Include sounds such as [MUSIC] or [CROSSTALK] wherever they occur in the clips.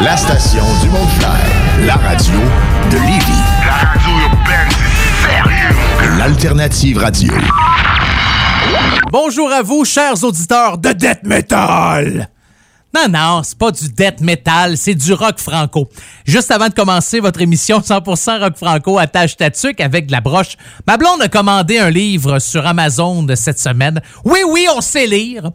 la station du mont la radio de Lévis. La radio urbaine, sérieux. L'alternative radio. Bonjour à vous, chers auditeurs de Death Metal. Non, non, c'est pas du death metal, c'est du rock franco. Juste avant de commencer votre émission [LAUGHS] 100% rock franco à tâche tatuc avec de la broche, ma a commandé un livre sur Amazon de cette semaine. Oui, oui, on sait lire.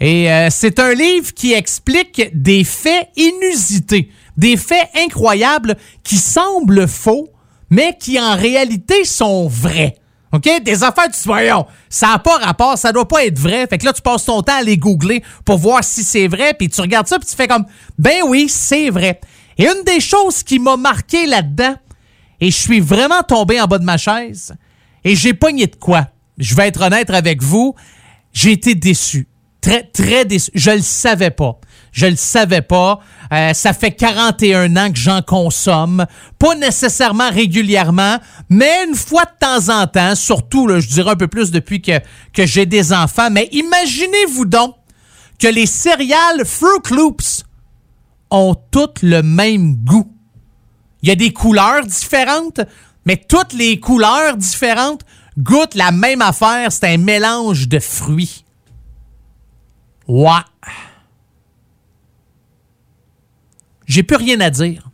Et euh, c'est un livre qui explique des faits inusités, des faits incroyables qui semblent faux, mais qui en réalité sont vrais. OK? Des affaires, tu voyons, ça n'a pas rapport, ça doit pas être vrai. Fait que là, tu passes ton temps à les googler pour voir si c'est vrai, puis tu regardes ça, puis tu fais comme, ben oui, c'est vrai. Et une des choses qui m'a marqué là-dedans, et je suis vraiment tombé en bas de ma chaise, et j'ai pogné de quoi? Je vais être honnête avec vous, j'ai été déçu. Très, très déçu. Je le savais pas. Je le savais pas. Euh, ça fait 41 ans que j'en consomme. Pas nécessairement régulièrement, mais une fois de temps en temps, surtout, je dirais un peu plus depuis que, j'ai des enfants. Mais imaginez-vous donc que les céréales Fruit Loops ont toutes le même goût. Il y a des couleurs différentes, mais toutes les couleurs différentes goûtent la même affaire. C'est un mélange de fruits. Ouais. J'ai plus rien à dire.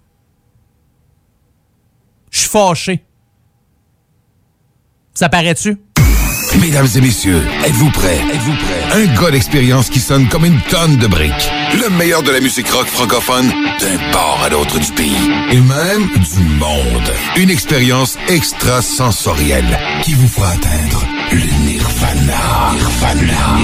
Je suis fâché. Ça paraît-tu? Mesdames et messieurs, êtes-vous prêts? Êtes-vous prêts? Un gars d'expérience qui sonne comme une tonne de briques. Le meilleur de la musique rock francophone d'un port à l'autre du pays. Et même du monde. Une expérience extrasensorielle qui vous fera atteindre le nirvana. Nirvana.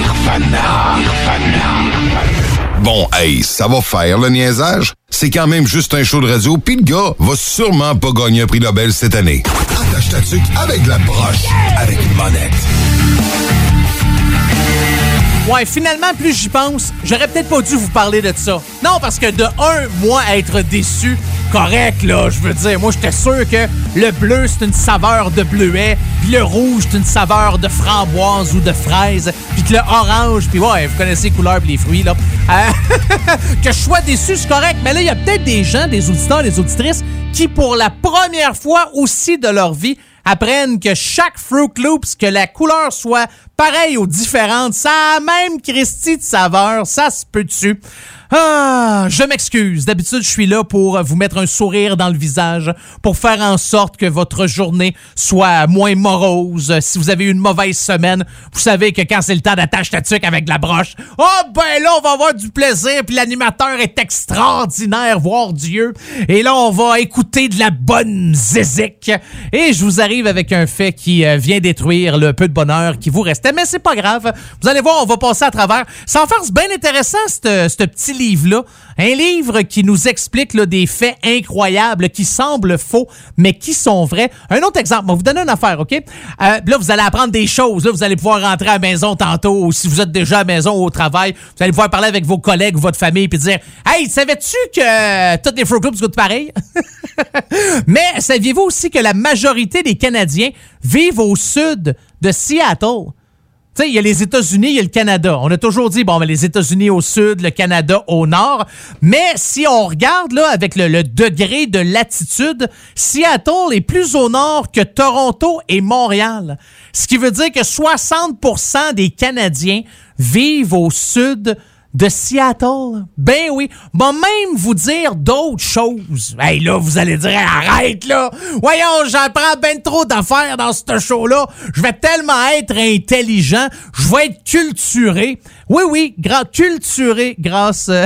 Bon, hey, ça va faire le niaisage. C'est quand même juste un show de radio, puis le gars va sûrement pas gagner un prix Nobel cette année. Attache ta tuque avec la broche, avec une monette. Ouais, finalement, plus j'y pense, j'aurais peut-être pas dû vous parler de ça. Non, parce que de un, moi, être déçu, correct, là, je veux dire, moi, j'étais sûr que le bleu, c'est une saveur de bleuet, puis le rouge, c'est une saveur de framboise ou de fraise, puis que le orange, puis ouais, vous connaissez les couleurs les fruits, là. Euh, [LAUGHS] que je sois déçu, c'est correct, mais là, il y a peut-être des gens, des auditeurs, des auditrices, qui, pour la première fois aussi de leur vie, apprennent que chaque Fruit Loops, que la couleur soit pareille ou différente, ça a même Christie de saveur, ça se peut dessus. Ah, je m'excuse. D'habitude, je suis là pour vous mettre un sourire dans le visage, pour faire en sorte que votre journée soit moins morose. Si vous avez eu une mauvaise semaine, vous savez que quand c'est le temps d'attache statique avec de la broche, oh ben là, on va avoir du plaisir, puis l'animateur est extraordinaire, voir Dieu. Et là, on va écouter de la bonne zézique. Et je vous arrive avec un fait qui euh, vient détruire le peu de bonheur qui vous restait, mais c'est pas grave. Vous allez voir, on va passer à travers. En faire bien intéressant, ce petit Un livre qui nous explique des faits incroyables qui semblent faux, mais qui sont vrais. Un autre exemple, je vais vous donner une affaire? Euh, là, vous allez apprendre des choses. Vous allez pouvoir rentrer à la maison tantôt, ou si vous êtes déjà à la maison ou au travail, vous allez pouvoir parler avec vos collègues ou votre famille, puis dire Hey, savais-tu que toutes les Fruit Loops goûtent pareil? [LAUGHS] mais saviez-vous aussi que la majorité des Canadiens vivent au sud de Seattle? Tu sais, il y a les États-Unis, il y a le Canada. On a toujours dit, bon, mais les États-Unis au sud, le Canada au nord. Mais si on regarde, là, avec le, degré de latitude, Seattle est plus au nord que Toronto et Montréal. Ce qui veut dire que 60% des Canadiens vivent au sud de Seattle. Ben oui. Bon, même vous dire d'autres choses. Hey, là, vous allez dire, arrête, là. Voyons, j'apprends ben trop d'affaires dans ce show-là. Je vais tellement être intelligent. Je vais être culturé. Oui, oui, culturé grâce, euh,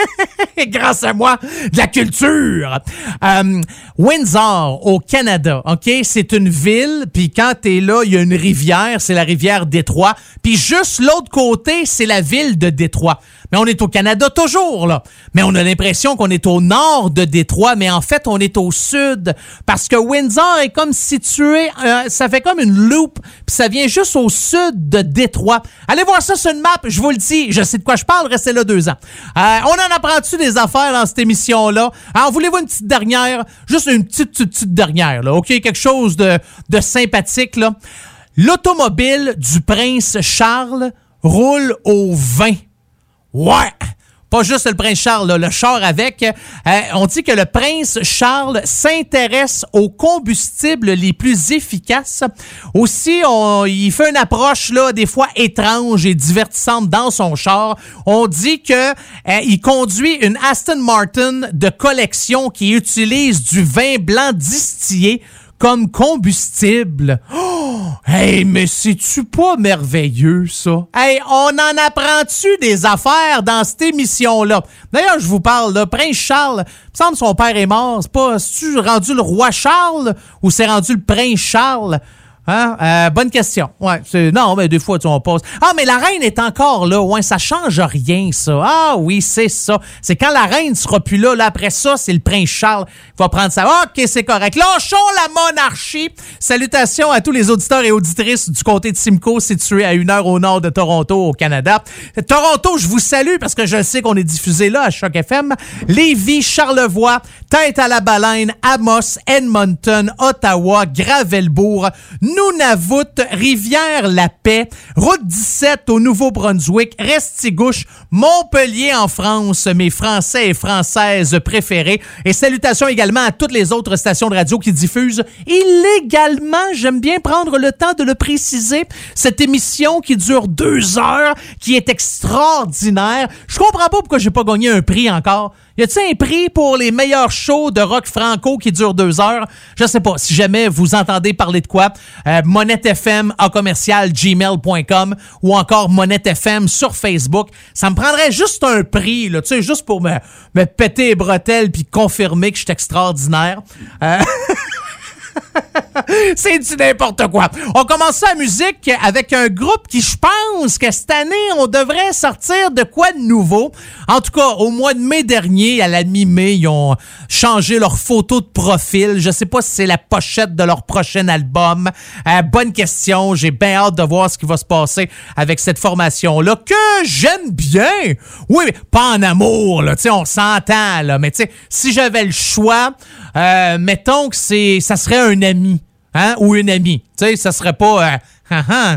[LAUGHS] grâce à moi, de la culture. Euh, Windsor, au Canada, OK? C'est une ville, puis quand t'es là, il y a une rivière, c'est la rivière Détroit. Puis juste l'autre côté, c'est la ville de Détroit. Mais on est au Canada toujours, là. Mais on a l'impression qu'on est au nord de Détroit, mais en fait, on est au sud. Parce que Windsor est comme situé, euh, ça fait comme une loupe, puis ça vient juste au sud de Détroit. Allez voir ça sur une map, je vous le dis, je sais de quoi je parle, restez là deux ans. Euh, on en apprend-tu des affaires dans cette émission-là? Alors, voulez-vous une petite dernière? Juste une petite, petite, petite dernière, là, OK? Quelque chose de, de sympathique, là. L'automobile du prince Charles roule au vin. Ouais! pas juste le prince Charles, le char avec. Euh, on dit que le prince Charles s'intéresse aux combustibles les plus efficaces. Aussi, il fait une approche là des fois étrange et divertissante dans son char. On dit que euh, il conduit une Aston Martin de collection qui utilise du vin blanc distillé comme combustible. Oh, hey, mais c'est-tu pas merveilleux, ça? Hey, on en apprend-tu des affaires dans cette émission-là? D'ailleurs, je vous parle, le prince Charles, il me semble que son père est mort. C'est pas, c'est-tu rendu le roi Charles ou c'est rendu le prince Charles? Hein? Euh, bonne question. Ouais, non, mais des fois, tu en poses. Ah, mais la reine est encore là. Ouais, ça change rien, ça. Ah oui, c'est ça. C'est quand la reine sera plus là, là après ça, c'est le prince Charles qui va prendre ça. OK, c'est correct. Lâchons la monarchie. Salutations à tous les auditeurs et auditrices du comté de Simcoe, situé à une heure au nord de Toronto, au Canada. Toronto, je vous salue parce que je sais qu'on est diffusé là à Choc FM. Lévis, Charlevoix, Tête à la Baleine, Amos, Edmonton, Ottawa, Gravelbourg, Nunavut, Rivière-la-Paix, Route 17 au Nouveau-Brunswick, Restigouche, Montpellier en France, mes Français et Françaises préférés. Et salutations également à toutes les autres stations de radio qui diffusent illégalement, j'aime bien prendre le temps de le préciser, cette émission qui dure deux heures, qui est extraordinaire. Je comprends pas pourquoi j'ai pas gagné un prix encore. Y a-t-il un prix pour les meilleurs shows de rock franco qui durent deux heures? Je sais pas. Si jamais vous entendez parler de quoi, euh, FM en commercial gmail.com ou encore Monette FM sur Facebook. Ça me prendrait juste un prix, là, tu sais, juste pour me, me péter les bretelles puis confirmer que je suis extraordinaire. Euh... [LAUGHS] [LAUGHS] c'est du n'importe quoi. On commence la musique avec un groupe qui, je pense que cette année, on devrait sortir de quoi de nouveau. En tout cas, au mois de mai dernier, à la mi-mai, ils ont changé leur photo de profil. Je sais pas si c'est la pochette de leur prochain album. Euh, bonne question. J'ai bien hâte de voir ce qui va se passer avec cette formation-là que j'aime bien. Oui, mais pas en amour, là. Tu sais, on s'entend, là. Mais tu si j'avais le choix, euh, mettons que c'est, ça serait un ami, hein, ou une amie. Tu sais, ça serait pas, euh, [LAUGHS]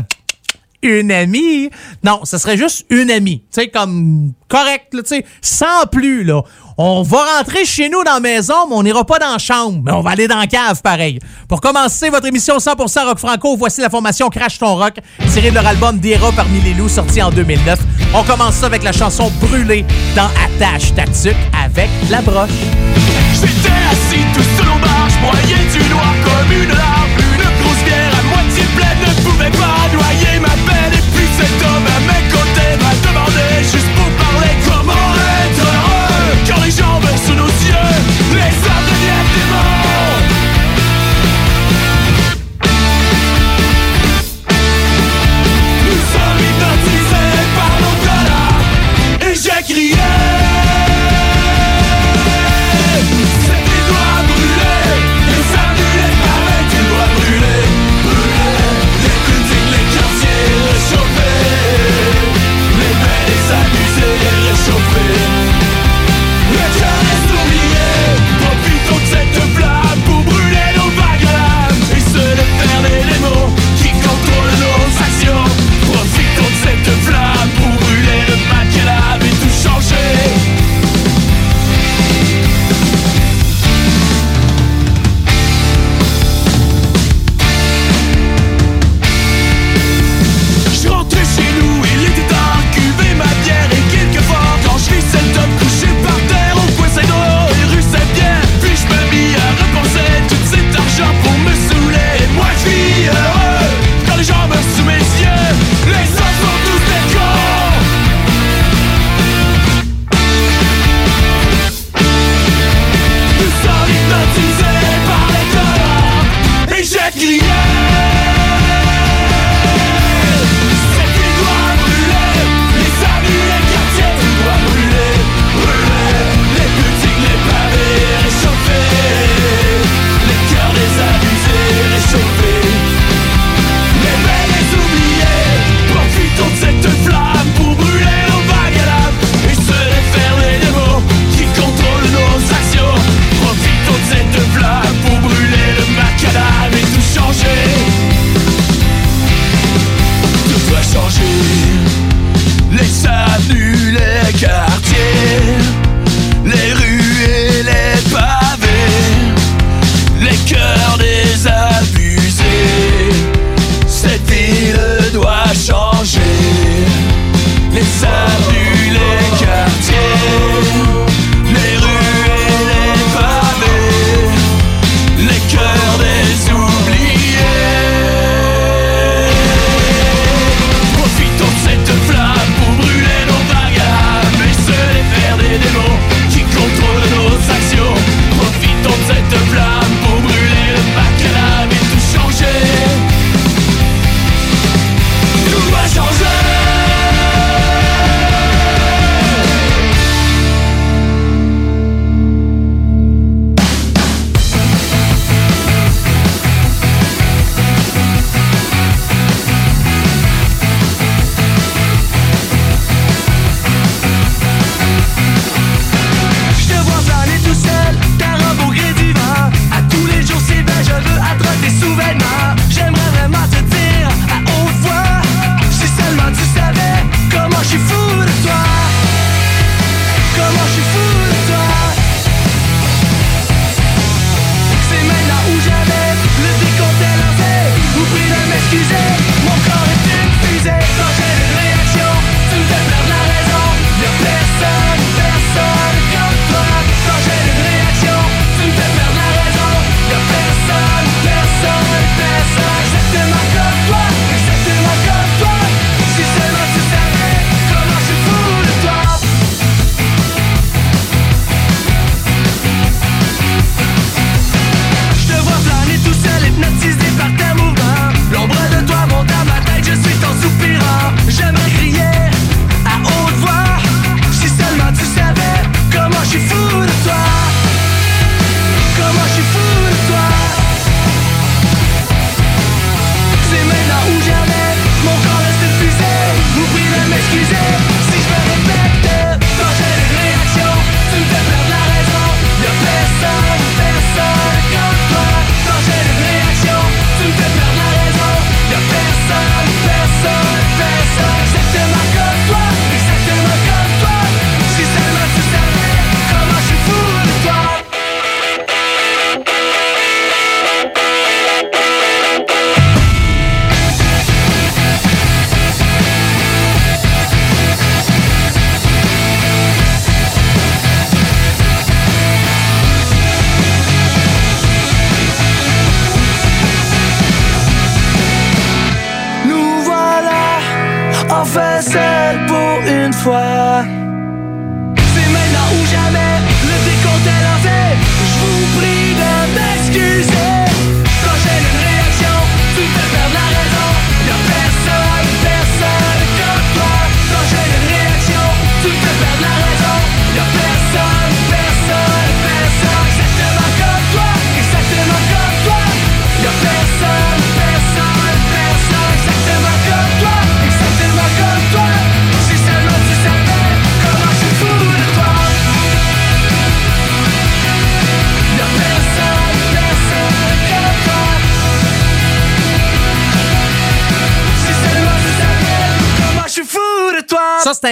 une amie. Non, ça serait juste une amie. Tu sais, comme correct, tu sais, sans plus, là. On va rentrer chez nous dans la maison, mais on n'ira pas dans la chambre. Mais on va aller dans la cave, pareil. Pour commencer votre émission 100% rock franco, voici la formation Crash ton rock, tirée de leur album Dira parmi les loups, sorti en 2009. On commence ça avec la chanson Brûlée dans Attache ta avec La Broche. J'étais assis tout seul du noir comme une. Une grosse à moitié pleine ne pouvait pas noyer ma crier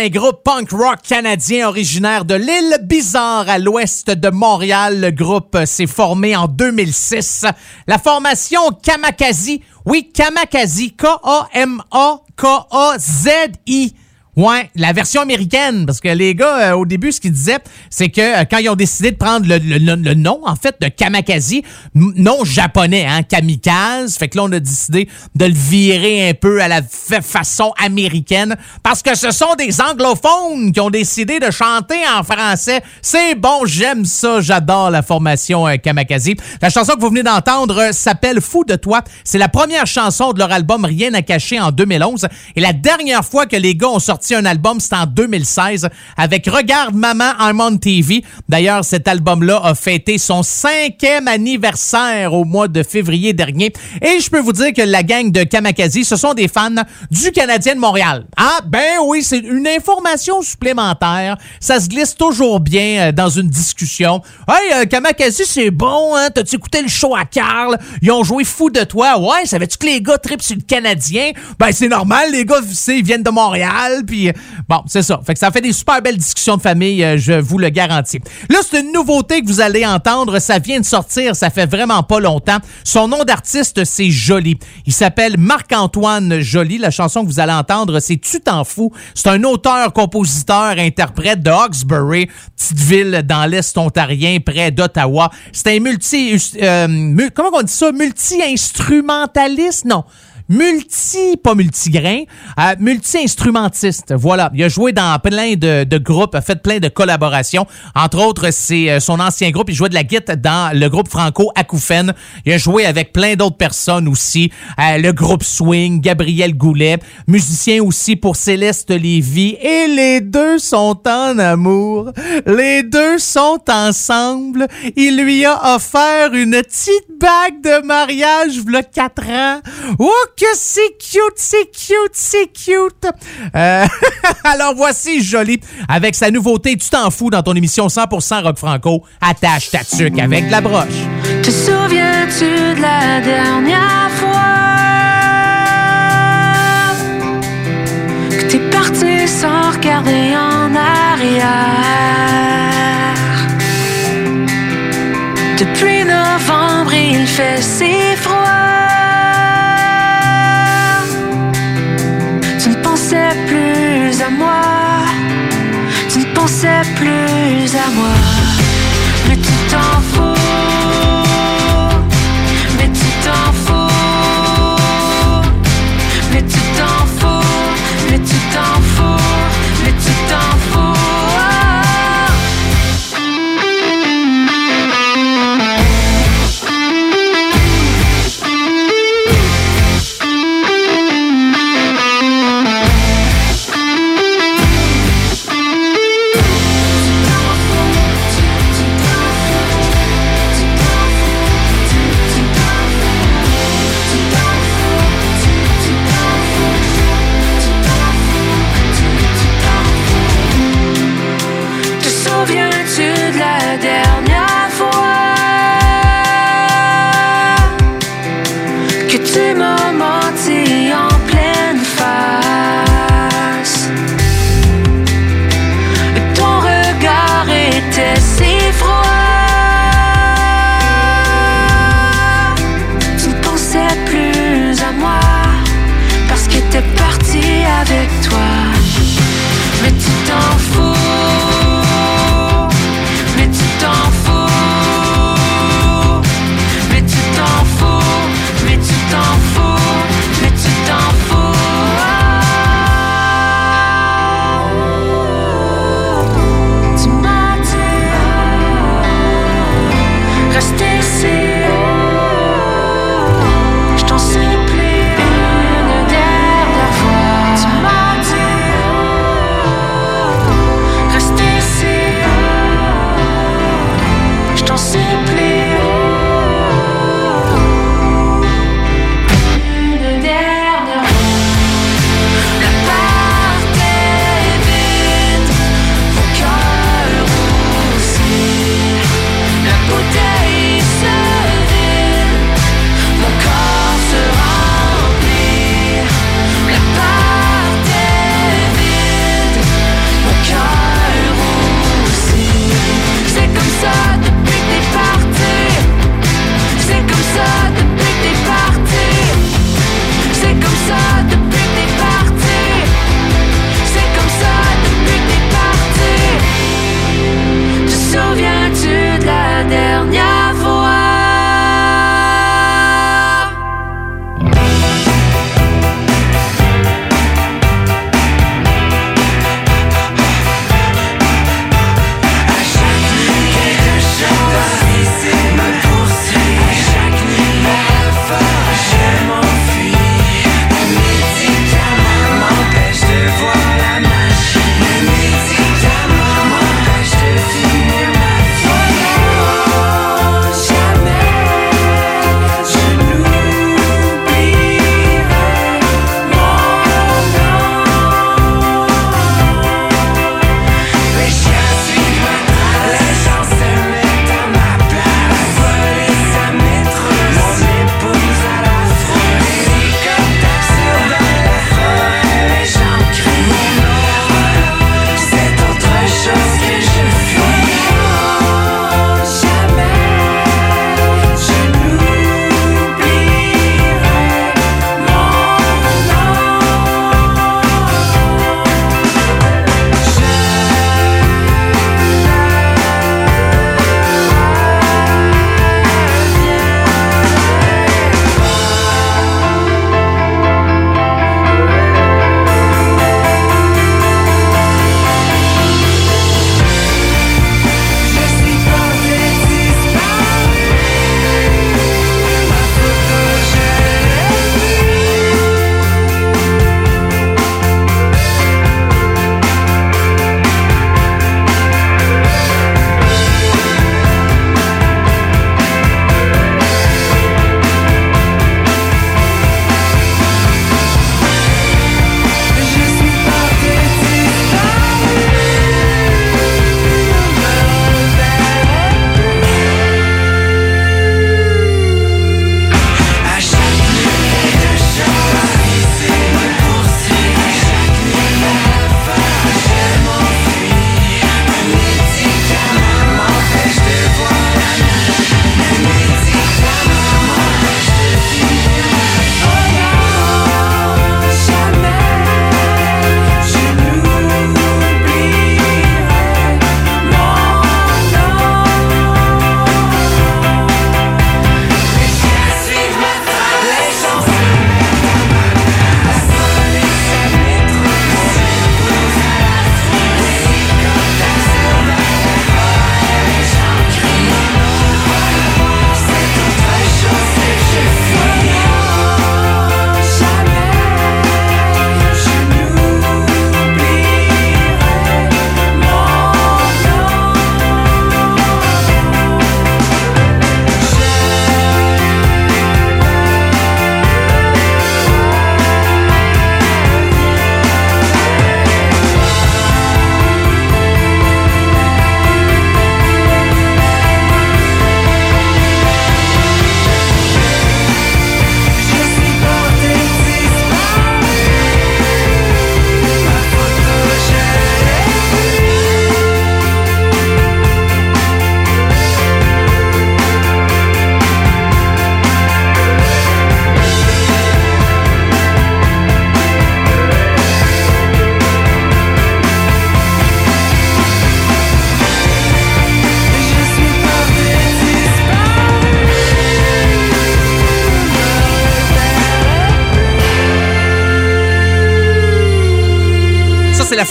un groupe punk rock canadien originaire de l'île Bizarre à l'ouest de Montréal. Le groupe s'est formé en 2006. La formation Kamakazi, oui, Kamakazi, K-A-M-A-K-A-Z-I. Ouais, la version américaine, parce que les gars, euh, au début, ce qu'ils disaient, c'est que euh, quand ils ont décidé de prendre le, le- le- nom, en fait, de Kamakazi, nom japonais, hein, kamikaze, fait que là, on a décidé de le virer un peu à la fa- façon américaine, parce que ce sont des anglophones qui ont décidé de chanter en français. C'est bon, j'aime ça, j'adore la formation euh, Kamakazi. La chanson que vous venez d'entendre euh, s'appelle Fou de toi. C'est la première chanson de leur album Rien à cacher en 2011. Et la dernière fois que les gars ont sorti un album, c'était en 2016 avec Regarde Maman, I'm TV. D'ailleurs, cet album-là a fêté son cinquième anniversaire au mois de février dernier. Et je peux vous dire que la gang de Kamakazi, ce sont des fans du Canadien de Montréal. Ah, ben oui, c'est une information supplémentaire. Ça se glisse toujours bien euh, dans une discussion. Hey, euh, Kamakazi, c'est bon, hein? T'as-tu écouté le show à Carl? Ils ont joué fou de toi. Ouais, savais-tu que les gars tripent sur le Canadien? Ben, c'est normal, les gars, ils viennent de Montréal, puis euh, bon, c'est ça. Fait que ça fait des super belles discussions de famille, euh, je vous le garantis. Là, c'est une nouveauté que vous allez entendre. Ça vient de sortir, ça fait vraiment pas longtemps. Son nom d'artiste, c'est Jolie. Il s'appelle Marc-Antoine Jolie. La chanson que vous allez entendre, c'est Tu t'en fous. C'est un auteur, compositeur, interprète de Hawkesbury, petite ville dans l'Est ontarien, près d'Ottawa. C'est un multi... euh, comment on dit ça? Multi-instrumentaliste? Non multi, pas multigrain, euh, multi-instrumentiste. Voilà. Il a joué dans plein de, de groupes, a fait plein de collaborations. Entre autres, c'est euh, son ancien groupe. Il jouait de la guitare dans le groupe Franco Acouphène. Il a joué avec plein d'autres personnes aussi. Euh, le groupe Swing, Gabriel Goulet, musicien aussi pour Céleste Lévy. Et les deux sont en amour. Les deux sont ensemble. Il lui a offert une petite bague de mariage, v'là quatre ans. Oh, que c'est cute, c'est cute, c'est cute. Euh, [LAUGHS] alors voici Jolie avec sa nouveauté Tu t'en fous dans ton émission 100% rock franco. Attache ta tuque avec la broche. Te souviens-tu de la dernière fois que t'es parti sans regarder en arrière? Depuis novembre, il fait si froid. Tu ne pensais plus à moi. Mais tu t'en fous. Mais tu t'en fous.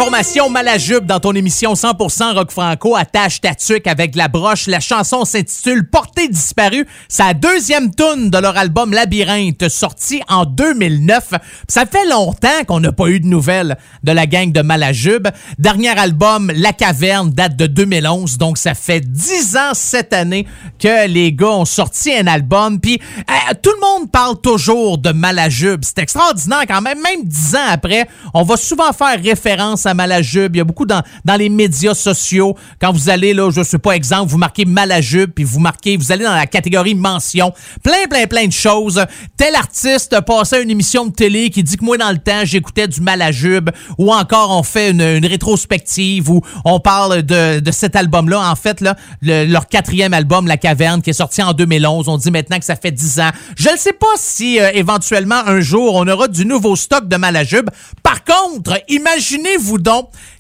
C'est la formation Malajube dans ton émission 100% rock franco. Attache ta tuque avec la broche. La chanson s'intitule Portée disparue. La deuxième tune de leur album Labyrinthe, sorti en 2009. Ça fait longtemps qu'on n'a pas eu de nouvelles de la gang de Malajube. Dernier album, La Caverne, date de 2011. Donc, ça fait 10 ans cette année que les gars ont sorti un album. Puis, euh, tout le monde parle toujours de Malajube. C'est extraordinaire quand même. Même 10 ans après, on va souvent faire référence à Malajube. Il y a beaucoup dans, dans les médias sociaux. Quand vous allez, là, je sais pas, exemple, vous marquez Malajube, puis vous marquez, vous allez dans la catégorie mention. Plein, plein, plein de choses. Tel artiste à une émission de télé qui dit que moi, dans le temps, j'écoutais du Malajube. Ou encore, on fait une, rétrospective où on parle de, de cet album-là. En fait, là, le- leur quatrième album, La Caverne, qui est sorti en 2011. On dit maintenant que ça fait 10 ans. Je ne sais pas si euh, éventuellement un jour on aura du nouveau stock de Malajube. Par contre, imaginez-vous donc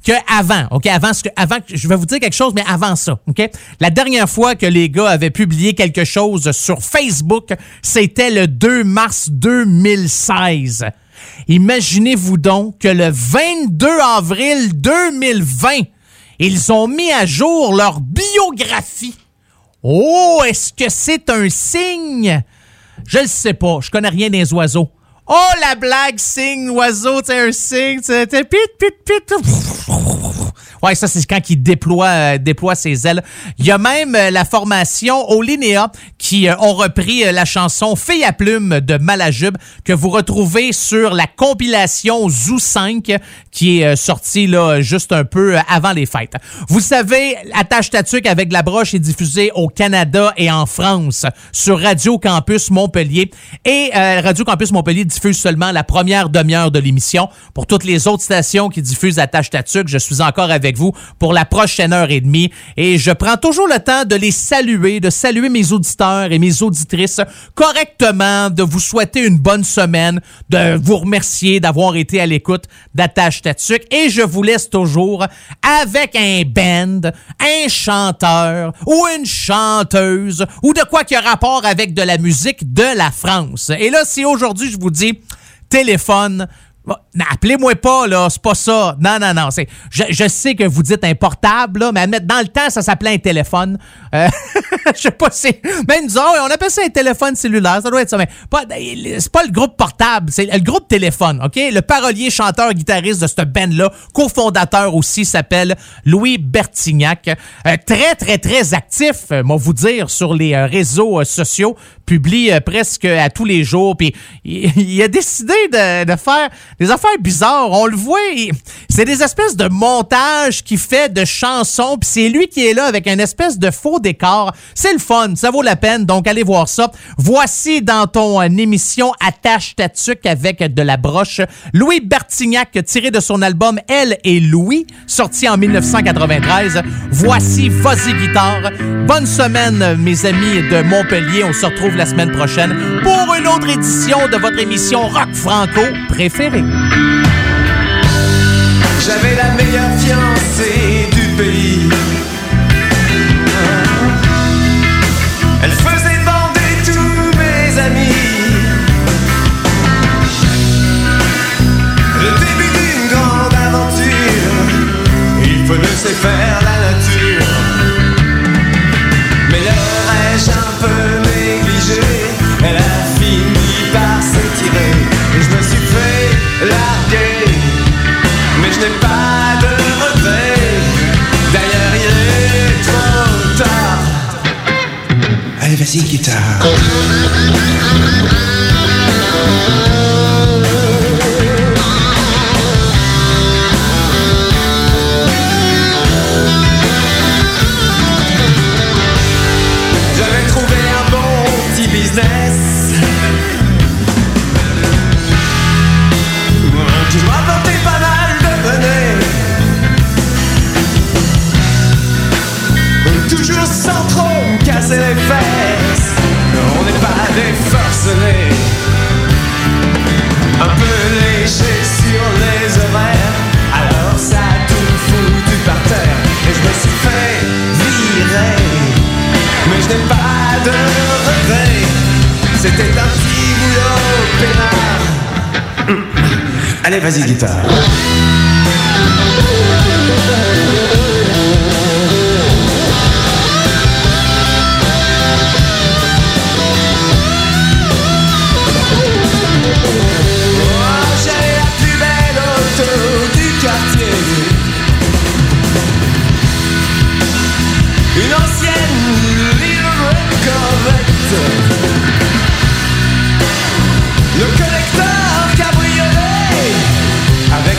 que avant, ok, avant, ce que- je vais vous dire quelque chose, mais avant ça, ok, la dernière fois que les gars avaient publié quelque chose sur Facebook, c'était le 2 mars 2016. Imaginez-vous donc que le 22 avril 2020, ils ont mis à jour leur biographie. Oh, est-ce que c'est un signe? Je le sais pas. Je connais rien des oiseaux. Oh, la blague signe, oiseau, c'est un signe, c'est pit, pit, pit. Ouais, ça, c'est quand il déploie, euh, déploie ses ailes. Il y a même euh, la formation Olinéa qui euh, ont repris la chanson Fille à plume de Malajube que vous retrouvez sur la compilation Zoo 5 qui est sortie là, juste un peu avant les fêtes. Vous savez, Attache Tatuc avec la broche est diffusée au Canada et en France sur Radio Campus Montpellier. Et Radio Campus Montpellier diffuse seulement la première demi-heure de l'émission. Pour toutes les autres stations qui diffusent Attache Tatuc, je suis encore avec vous pour la prochaine heure et demie. Et je prends toujours le temps de les saluer, de saluer mes auditeurs et mes auditrices correctement, de vous souhaiter une bonne semaine, de vous remercier d'avoir été à l'écoute d'Attache Tatuc. Et je vous laisse toujours avec un band, un chanteur ou une chanteuse ou de quoi qui a rapport avec de la musique de la France. Et là, si aujourd'hui je vous dis téléphone, Appelez-moi pas, là, c'est pas ça. Non, non, non. c'est- Je, je sais que vous dites un portable, là, mais admettez, dans le temps, ça s'appelait un téléphone. Euh, [LAUGHS] je sais pas si. Même disons, on appelle ça un téléphone cellulaire, ça doit être ça. Mais pas, c'est pas le groupe portable, c'est le groupe téléphone, OK? Le parolier, chanteur, guitariste de cette band-là, cofondateur aussi, s'appelle Louis Bertignac. Euh, très, très, très actif, euh, moi, vous dire, sur les euh, réseaux euh, sociaux. Publie presque à tous les jours. Puis il, [LAUGHS] il a décidé de, de faire des affaires bizarres. On le voit, c'est des espèces de montages qu'il fait de chansons. Puis c'est lui qui est là avec une espèce de faux décor. C'est le fun, ça vaut la peine. Donc allez voir ça. Voici dans ton euh, émission Attache ta avec de la broche Louis Bertignac tiré de son album Elle et Louis sorti en 1993. Voici Vas-y guitare. Bonne semaine mes amis de Montpellier. On se retrouve la semaine prochaine pour une autre édition de votre émission Rock Franco préférée. J'avais la meilleure fiancée du pays. Elle faisait bander tous mes amis. Le début d'une grande aventure. Il faut laisser faire Allez vas-y Un peu léger sur les horaires. Alors ça a tout foutu par terre. Et je me suis fait virer. Mais je n'ai pas de regrets C'était un petit boulot peinard Allez vas-y guitare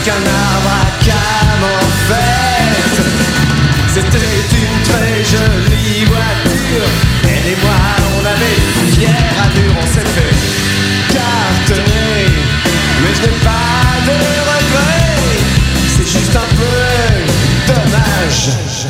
avec un arbre à cam en fait. C'était une très jolie voiture. Elle et moi, on avait une fière allure, on s'est fait cartonner. Mais je n'ai pas de regrets, c'est juste un peu dommage.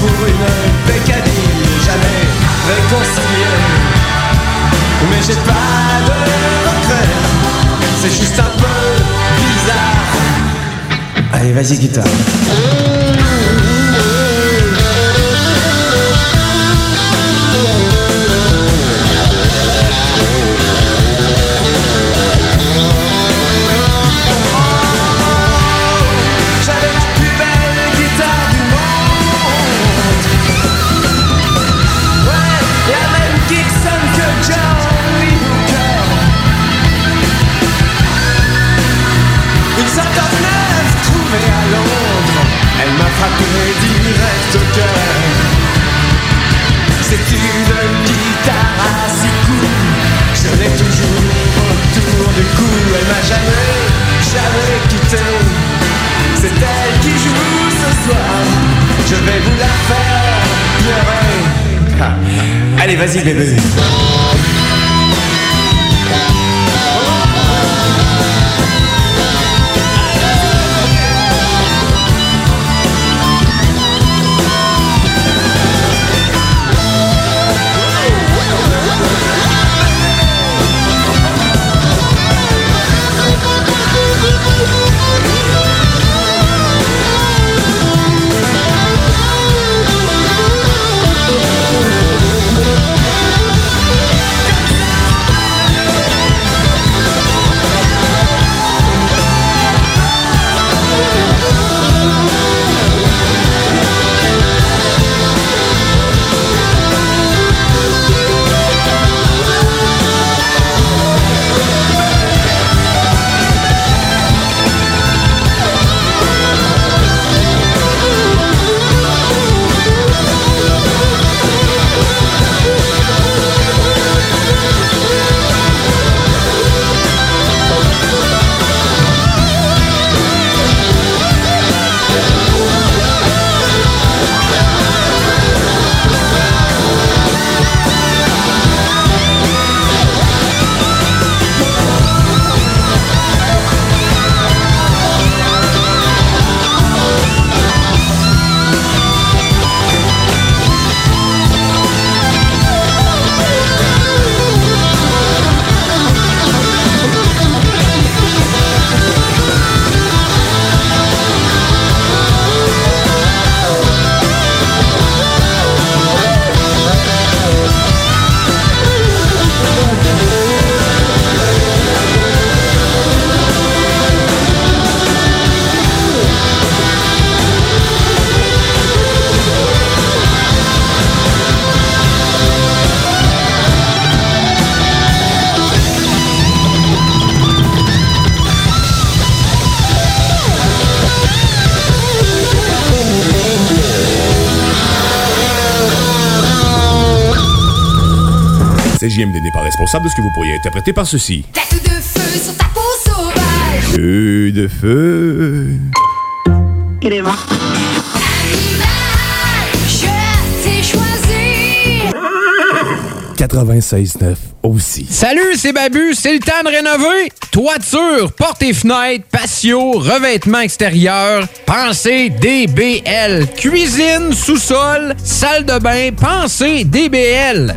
Pour une bécadille, jamais réconcilié. Mais j'ai pas de regret, c'est juste un peu bizarre. Allez, vas-y, guitare. Je vais vous la faire pleurer. Ah. Allez, vas-y bébé. Responsable de ce que vous pourriez interpréter par ceci. Tête de feu sur ta peau sauvage. Feu de feu. Animal, je t'ai choisi. 96.9 aussi. Salut, c'est Babu, c'est le temps de rénover. Toiture, portes et fenêtres, patio, revêtement extérieur, pensez DBL. Cuisine, sous-sol, salle de bain, pensez DBL.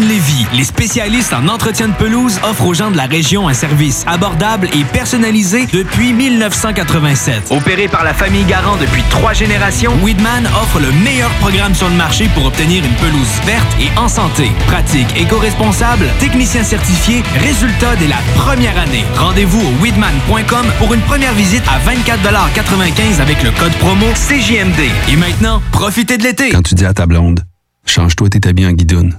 Lévy, les spécialistes en entretien de pelouse, offrent aux gens de la région un service abordable et personnalisé depuis 1987. Opéré par la famille Garant depuis trois générations, Weedman offre le meilleur programme sur le marché pour obtenir une pelouse verte et en santé. Pratique éco-responsable, technicien certifié, résultat dès la première année. Rendez-vous au weedman.com pour une première visite à 24,95 avec le code promo CJMD. Et maintenant, profitez de l'été. Quand tu dis à ta blonde, change-toi tes habits en guidoune.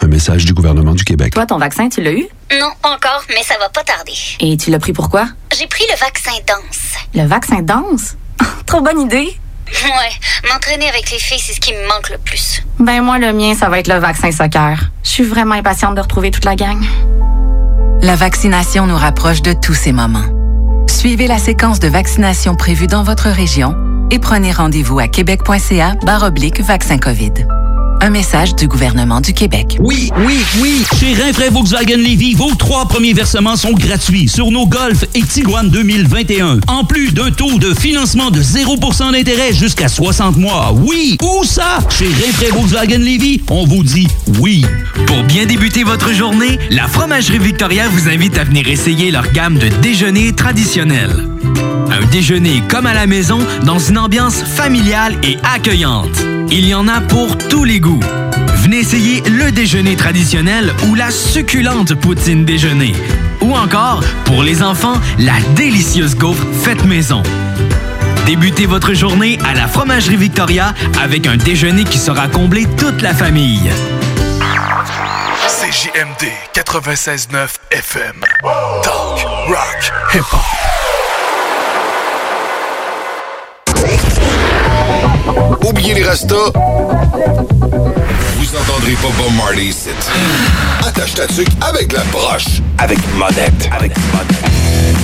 Un message du gouvernement du Québec. Toi, ton vaccin, tu l'as eu? Non, encore, mais ça va pas tarder. Et tu l'as pris pourquoi? J'ai pris le vaccin danse. Le vaccin danse? [LAUGHS] Trop bonne idée! Ouais, m'entraîner avec les filles, c'est ce qui me manque le plus. Ben moi, le mien, ça va être le vaccin soccer. Je suis vraiment impatiente de retrouver toute la gang. La vaccination nous rapproche de tous ces moments. Suivez la séquence de vaccination prévue dans votre région et prenez rendez-vous à québec.ca oblique vaccin COVID. Un message du gouvernement du Québec. Oui, oui, oui. Chez Rinfraie Volkswagen Levy, vos trois premiers versements sont gratuits sur nos Golf et Tiguan 2021. En plus d'un taux de financement de 0% d'intérêt jusqu'à 60 mois. Oui, où ça? Chez Rinfraie Volkswagen Levy, on vous dit oui. Pour bien débuter votre journée, la Fromagerie Victoria vous invite à venir essayer leur gamme de déjeuners traditionnels. Un déjeuner comme à la maison dans une ambiance familiale et accueillante. Il y en a pour tous les goûts. Venez essayer le déjeuner traditionnel ou la succulente poutine déjeuner. Ou encore, pour les enfants, la délicieuse gaufre faite maison. Débutez votre journée à la Fromagerie Victoria avec un déjeuner qui sera comblé toute la famille. CJMD 96.9 FM. Talk, rock, hip-hop. Oubliez les restos. Vous entendrez pas Bob Marley ici. Attache ta tuque avec la broche. Avec monette. Avec monette.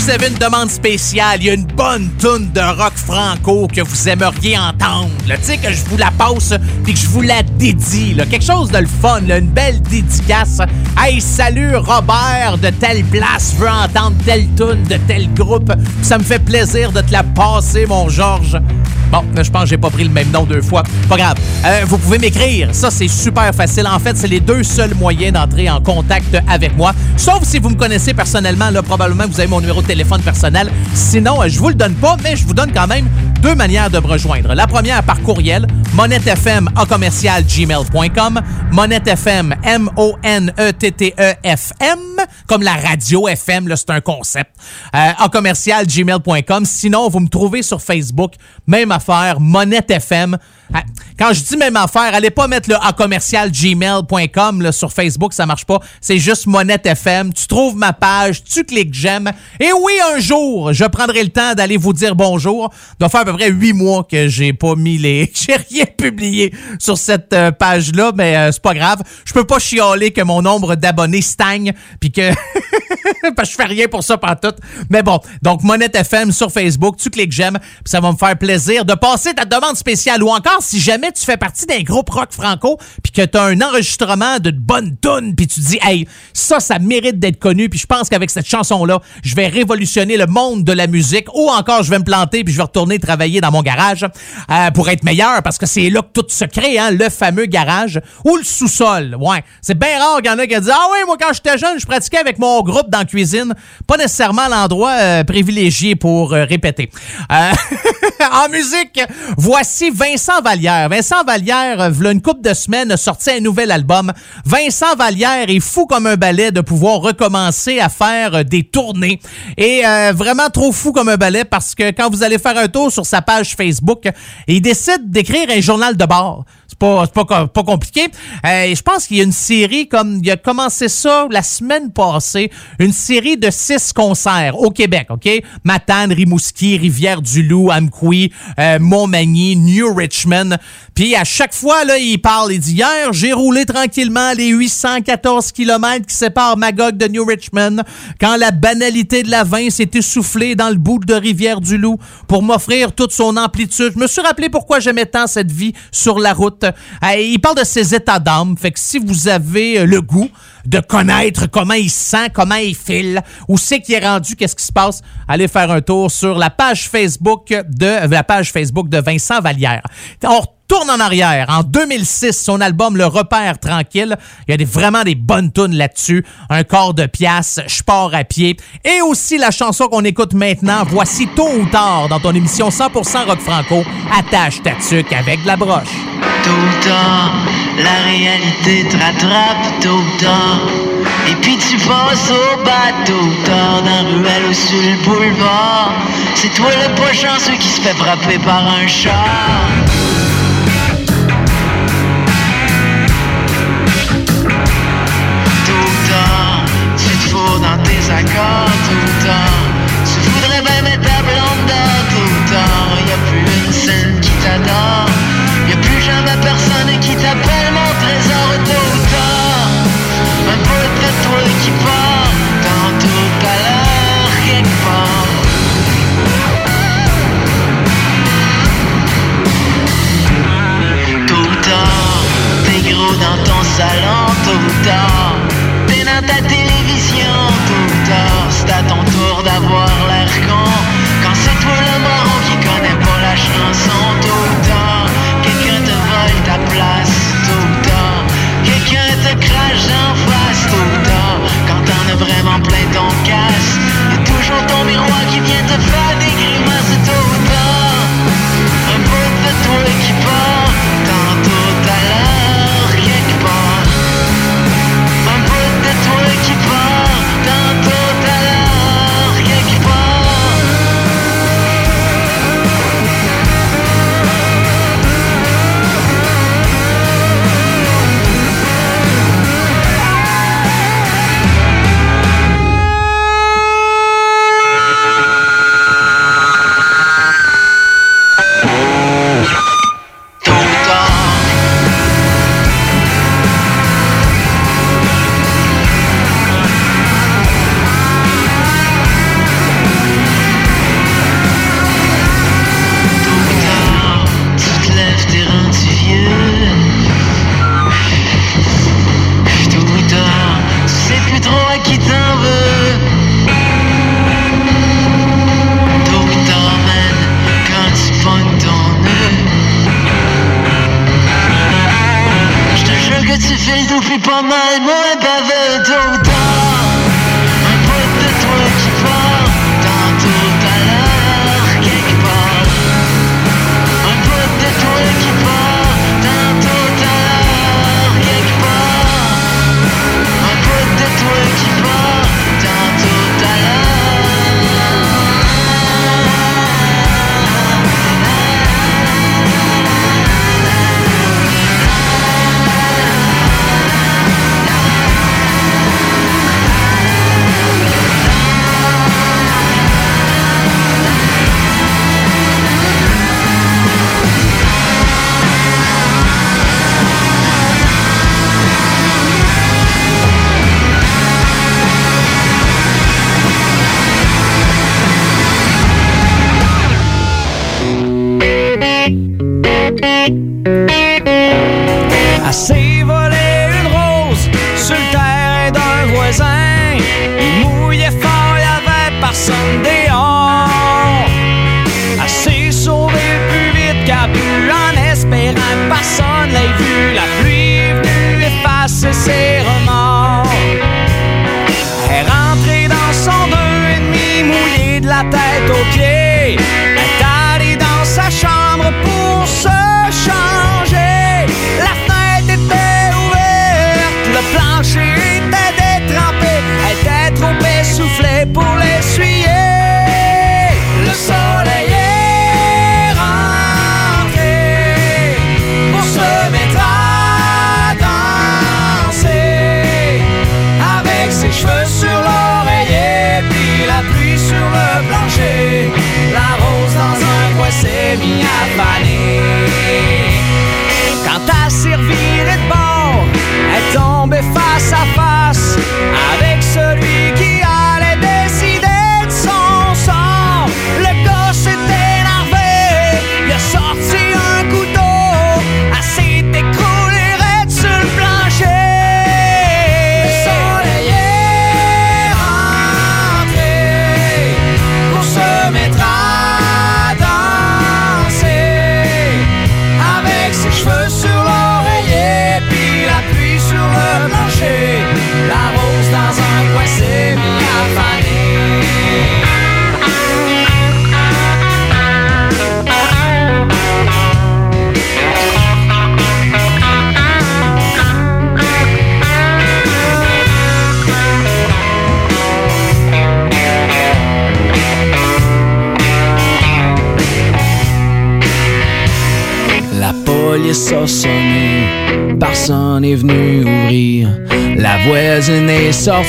Vous avez une demande spéciale, il y a une bonne toune de rock franco que vous aimeriez entendre. Tu sais, que je vous la passe puis que je vous la dédie. Quelque chose de le fun, une belle dédicace. Hey, salut Robert de telle place, veux entendre telle toune de tel groupe. Ça me fait plaisir de te la passer, mon Georges. Bon, je pense que j'ai pas pris le même nom deux fois. Pas grave. Euh, vous pouvez m'écrire. Ça, c'est super facile. En fait, c'est les deux seuls moyens d'entrer en contact avec moi. Sauf si vous me connaissez personnellement, là, probablement vous avez mon numéro de téléphone personnel. Sinon, euh, je vous le donne pas, mais je vous donne quand même deux manières de me rejoindre. La première par courriel, monettefm à commercial gmail.com, monettefm, M-O-N-E-T-T-E-F-M, comme la radio FM, là, c'est un concept, euh, à commercial gmail.com. Sinon, vous me trouvez sur Facebook, même affaire, Monette FM. Ah, Quand je dis même affaire, allez pas mettre le à commercial gmail.com là, sur Facebook, ça marche pas. C'est juste Monette FM. Tu trouves ma page, tu cliques j'aime. Et oui, un jour, je prendrai le temps d'aller vous dire bonjour. Ça doit faire à peu près huit mois que j'ai pas mis les, [LAUGHS] j'ai rien publié sur cette euh, page-là, mais euh, c'est pas grave. Je peux pas chialer que mon nombre d'abonnés stagne, puis que [LAUGHS] parce que je fais rien pour ça tout. Mais bon, donc Monette FM sur Facebook, tu cliques j'aime, ça va me faire plaisir de passer ta demande spéciale ou encore si jamais tu fais partie d'un groupe rock franco puis que tu as un enregistrement de bonne tune puis tu dis hey, ça ça mérite d'être connu puis je pense qu'avec cette chanson là, je vais révolutionner le monde de la musique ou encore je vais me planter puis je vais retourner travailler dans mon garage euh, pour être meilleur parce que c'est là que tout se crée hein, le fameux garage ou le sous-sol. Ouais, c'est bien rare qu'il y en a qui disent "Ah oui, moi quand j'étais jeune, je pratiquais avec mon groupe dans la cuisine, pas nécessairement l'endroit euh, privilégié pour euh, répéter. [LAUGHS] En musique, voici Vincent Vincent Vallière, euh, v'là une couple de semaines, a sorti un nouvel album. Vincent Vallière est fou comme un balai de pouvoir recommencer à faire euh, des tournées. Et euh, vraiment trop fou comme un balai parce que quand vous allez faire un tour sur sa page Facebook, il décide d'écrire un journal de bord. C'est pas, c'est pas, pas compliqué. Euh, je pense qu'il y a une série comme il a commencé ça la semaine passée, une série de six concerts au Québec, OK? Matane, Rimouski, Rivière-du-Loup, Amqui, euh, Montmagny, New Richmond. Puis à chaque fois, là, il parle, il dit hier, j'ai roulé tranquillement les 814 km qui séparent Magog de New Richmond quand la banalité de la vin s'est essoufflée dans le bout de Rivière-du-Loup pour m'offrir toute son amplitude. Je me suis rappelé pourquoi j'aimais tant cette vie sur la route. Euh, il parle de ses états d'âme. Fait que si vous avez euh, le goût de connaître comment il se sent, comment il file, où c'est qu'il est rendu, qu'est-ce qui se passe, allez faire un tour sur la page Facebook de de Vincent Vallière. On retourne en arrière. En 2006, son album Le Repère Tranquille, il y a vraiment des bonnes tunes là-dessus. Un corps de pièce, Je pars à pied. Et aussi la chanson qu'on écoute maintenant, Voici tôt ou tard, dans ton émission 100% rock franco, Attache ta tuque avec la broche. Tôt la réalité te rattrape tôt ou tard. Et puis tu passes au bateau tard dans ruelle ou sur le boulevard. C'est toi le pas chanceux qui se fait frapper par un char. Tôt ou tard, tu te fous dans tes accords salon tôt ou tard. T'es dans ta télévision tout ou tard. C'est à ton tour d'avoir l'air con. Quand c'est toi le marron qui connaît pas la chanson tout ou tard. Quelqu'un te vole ta place tout le temps. Quelqu'un te crache en face tout le temps Quand t'en as vraiment plein ton casse, y'a toujours ton miroir qui vient te faire.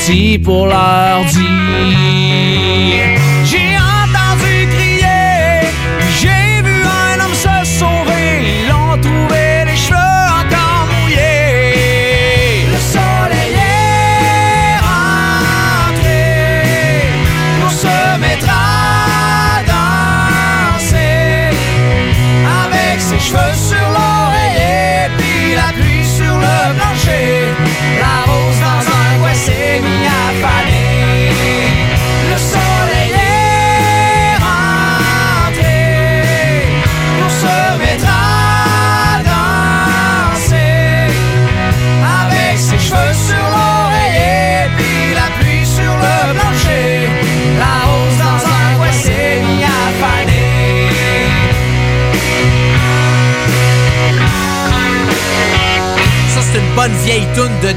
Est sortie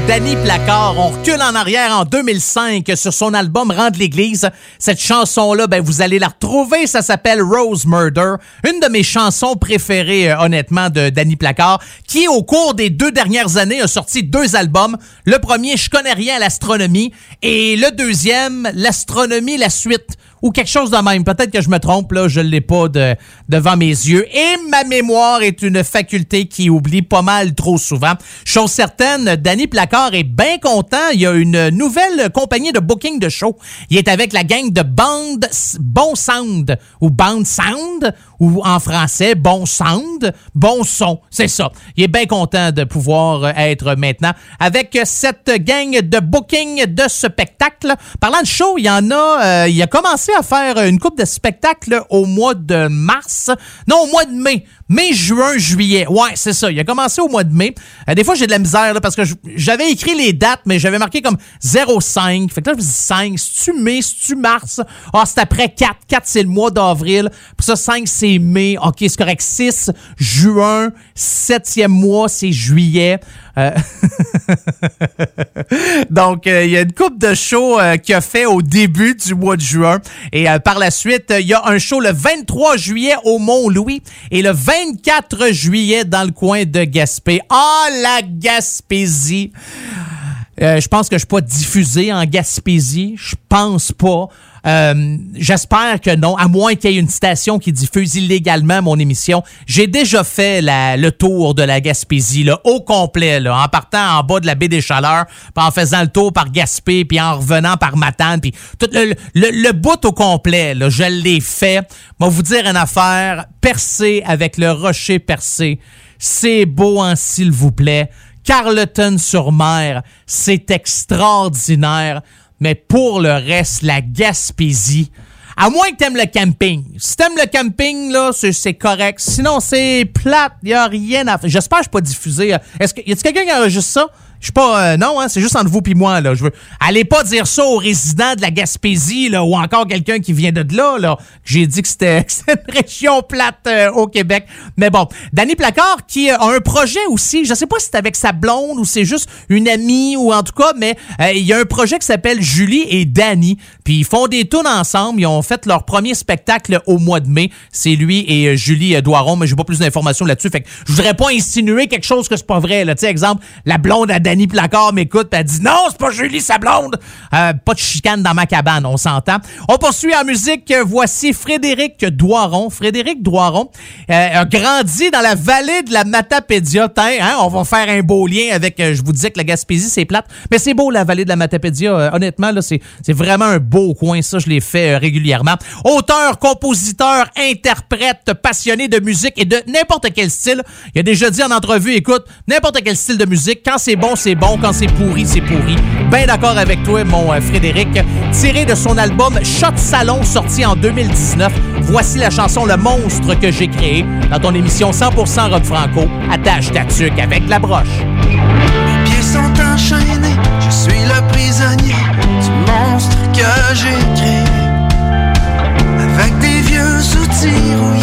Danny Placard. On recule en arrière en 2005 sur son album Rendre l'église. Cette chanson-là, ben, vous allez la retrouver. Ça s'appelle Rose Murder. Une de mes chansons préférées, euh, honnêtement, de Danny Placard, qui, au cours des deux dernières années, a sorti deux albums. Le premier, Je connais rien à l'astronomie. Et le deuxième, L'astronomie, la suite ou quelque chose de même. Peut-être que je me trompe, là, je ne l'ai pas de, devant mes yeux. Et ma mémoire est une faculté qui oublie pas mal trop souvent. Chose certaine, Danny Placard est bien content. Il y a une nouvelle compagnie de booking de show. Il est avec la gang de Band Bon Sound ou Band Sound ou en français Bon Sound, Bon Son. C'est ça. Il est bien content de pouvoir euh, être maintenant avec cette gang de booking de spectacle. Parlant de show, il y en a, euh, il a commencé à faire une coupe de spectacles au mois de mars. Non, au mois de mai. Mai, juin, juillet. Ouais, c'est ça. Il a commencé au mois de mai. Euh, des fois, j'ai de la misère là, parce que j'avais écrit les dates, mais j'avais marqué comme 05. Fait que là, je me dis 5. C'est-tu mai? C'est-tu mars? Ah, c'est après 4. 4, c'est le mois d'avril. Puis ça, 5, c'est mai. OK, c'est correct. 6, juin. 7e mois, c'est juillet. Euh, [LAUGHS] Donc, euh, il y a une coupe de shows euh, qu'il a fait au début du mois de juin. Et par la suite, il y a un show le 23 juillet au Mont-Louis et le 24 juillet dans le coin de Gaspé. Ah, la Gaspésie! Je pense que je suis pas diffusé en Gaspésie. Je pense pas. Euh, J'espère que non, à moins qu'il y ait une station qui diffuse illégalement mon émission. J'ai déjà fait le tour de la Gaspésie, là, au complet, là, en partant en bas de la baie des Chaleurs, en faisant le tour par Gaspé, puis en revenant par Matane, puis tout le, le, bout au complet, là, je l'ai fait. Moi, vous dire une affaire, percé avec le rocher percé, c'est beau en s'il vous plaît. Carleton-sur-Mer, c'est extraordinaire. Mais pour le reste, la Gaspésie, à moins que t'aimes le camping. Si t'aimes le camping, là, c'est correct. Sinon, c'est plate. Il a rien à faire. J'espère que je suis pas diffusé. Est-ce que, y a-t-il quelqu'un qui enregistre ça? Je suis pas. euh, non, hein, c'est juste entre vous puis moi, là. Je veux. Allez pas dire ça aux résidents de la Gaspésie, là, ou encore quelqu'un qui vient de là, là. J'ai dit [LAUGHS] que c'était une région plate euh, au Québec. Mais bon. Danny Placard qui euh, a un projet aussi. Je sais pas si c'est avec sa blonde ou c'est juste une amie ou en tout cas, mais euh, il y a un projet qui s'appelle Julie et Danny. Puis ils font des tunes ensemble. Ils ont fait leur premier spectacle au mois de mai. C'est lui et euh, Julie euh, Doiron, mais j'ai pas plus d'informations là-dessus. Fait que je voudrais pas insinuer quelque chose que c'est pas vrai. Là. Tu sais, exemple, la blonde à Danny Placard m'écoute elle dit non, c'est pas Julie, sa blonde. Euh, pas de chicane dans ma cabane, on s'entend. On poursuit en musique. Voici Frédéric Doiron. Frédéric Doiron euh, a grandi dans la vallée de la Matapédia. Hein, on va faire un beau lien avec, euh, je vous disais que la Gaspésie, c'est plate. Mais c'est beau, la vallée de la Matapédia. Honnêtement, là, c'est vraiment un coin. Ça, je l'ai fait euh, régulièrement. Auteur, compositeur, interprète, passionné de musique et de n'importe quel style. Il a déjà dit en entrevue, écoute, n'importe quel style de musique, quand c'est bon, c'est bon. Quand c'est pourri, c'est pourri. Ben d'accord avec toi, mon euh, Frédéric. Tiré de son album Shot Salon, sorti en 2019, voici la chanson Le Monstre que j'ai créé dans ton émission 100% Rock Franco. Attache ta tuque avec la broche. Mes pieds sont enchaînés, je suis le prisonnier du monstre que créé. Avec des vieux outils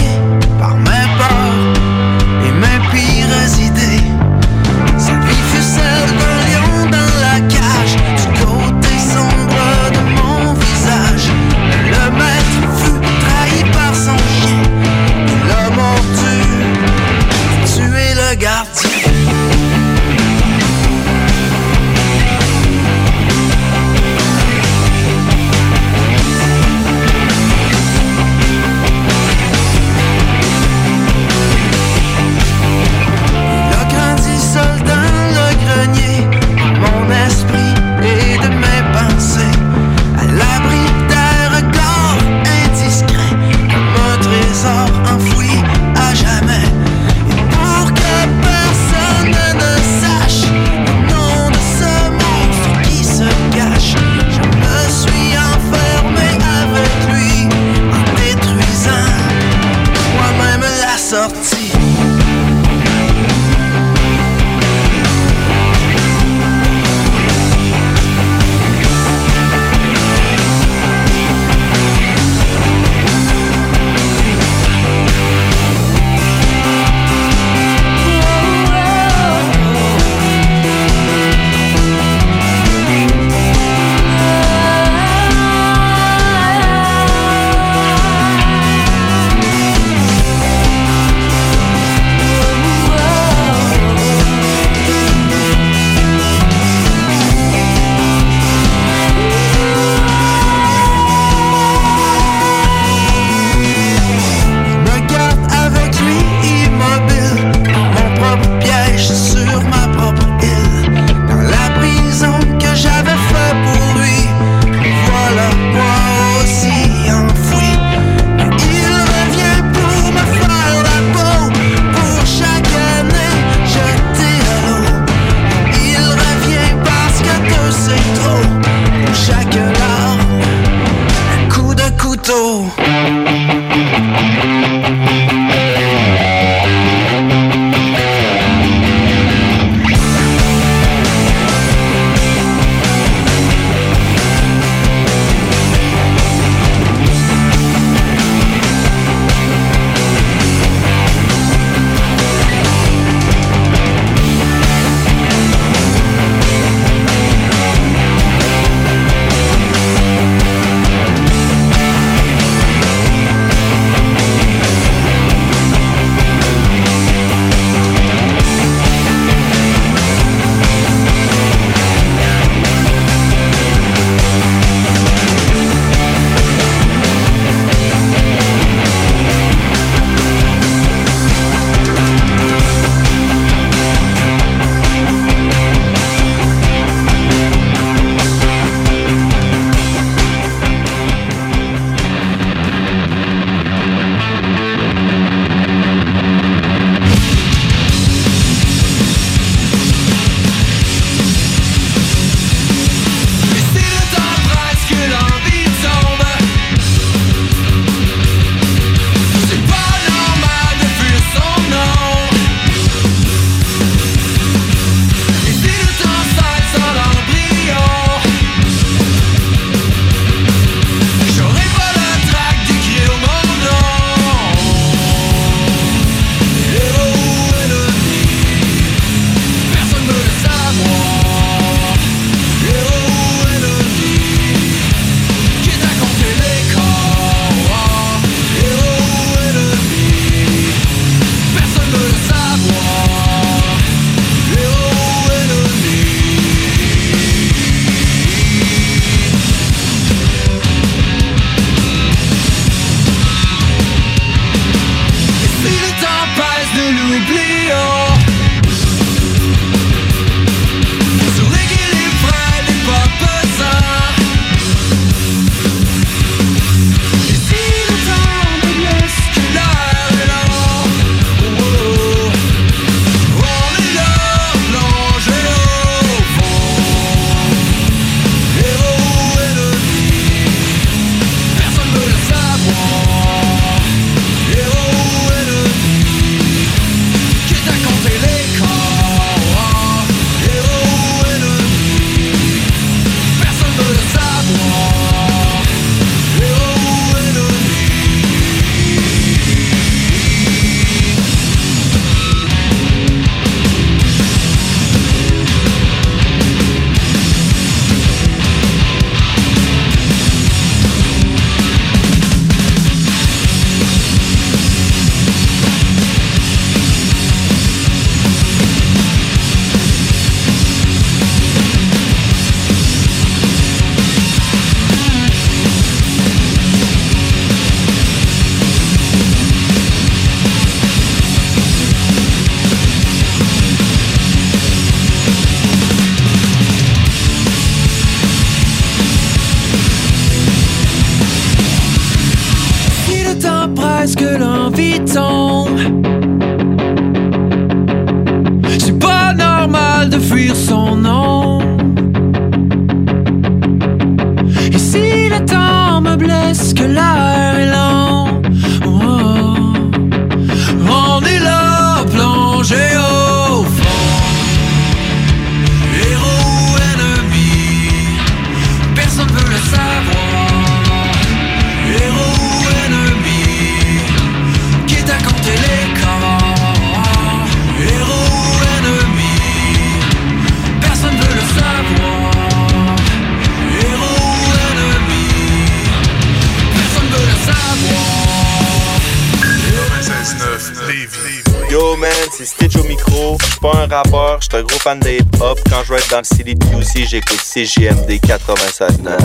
un gros fan de hip-hop. Quand je vais être dans le city de QC, j'écoute CGMD 96.9.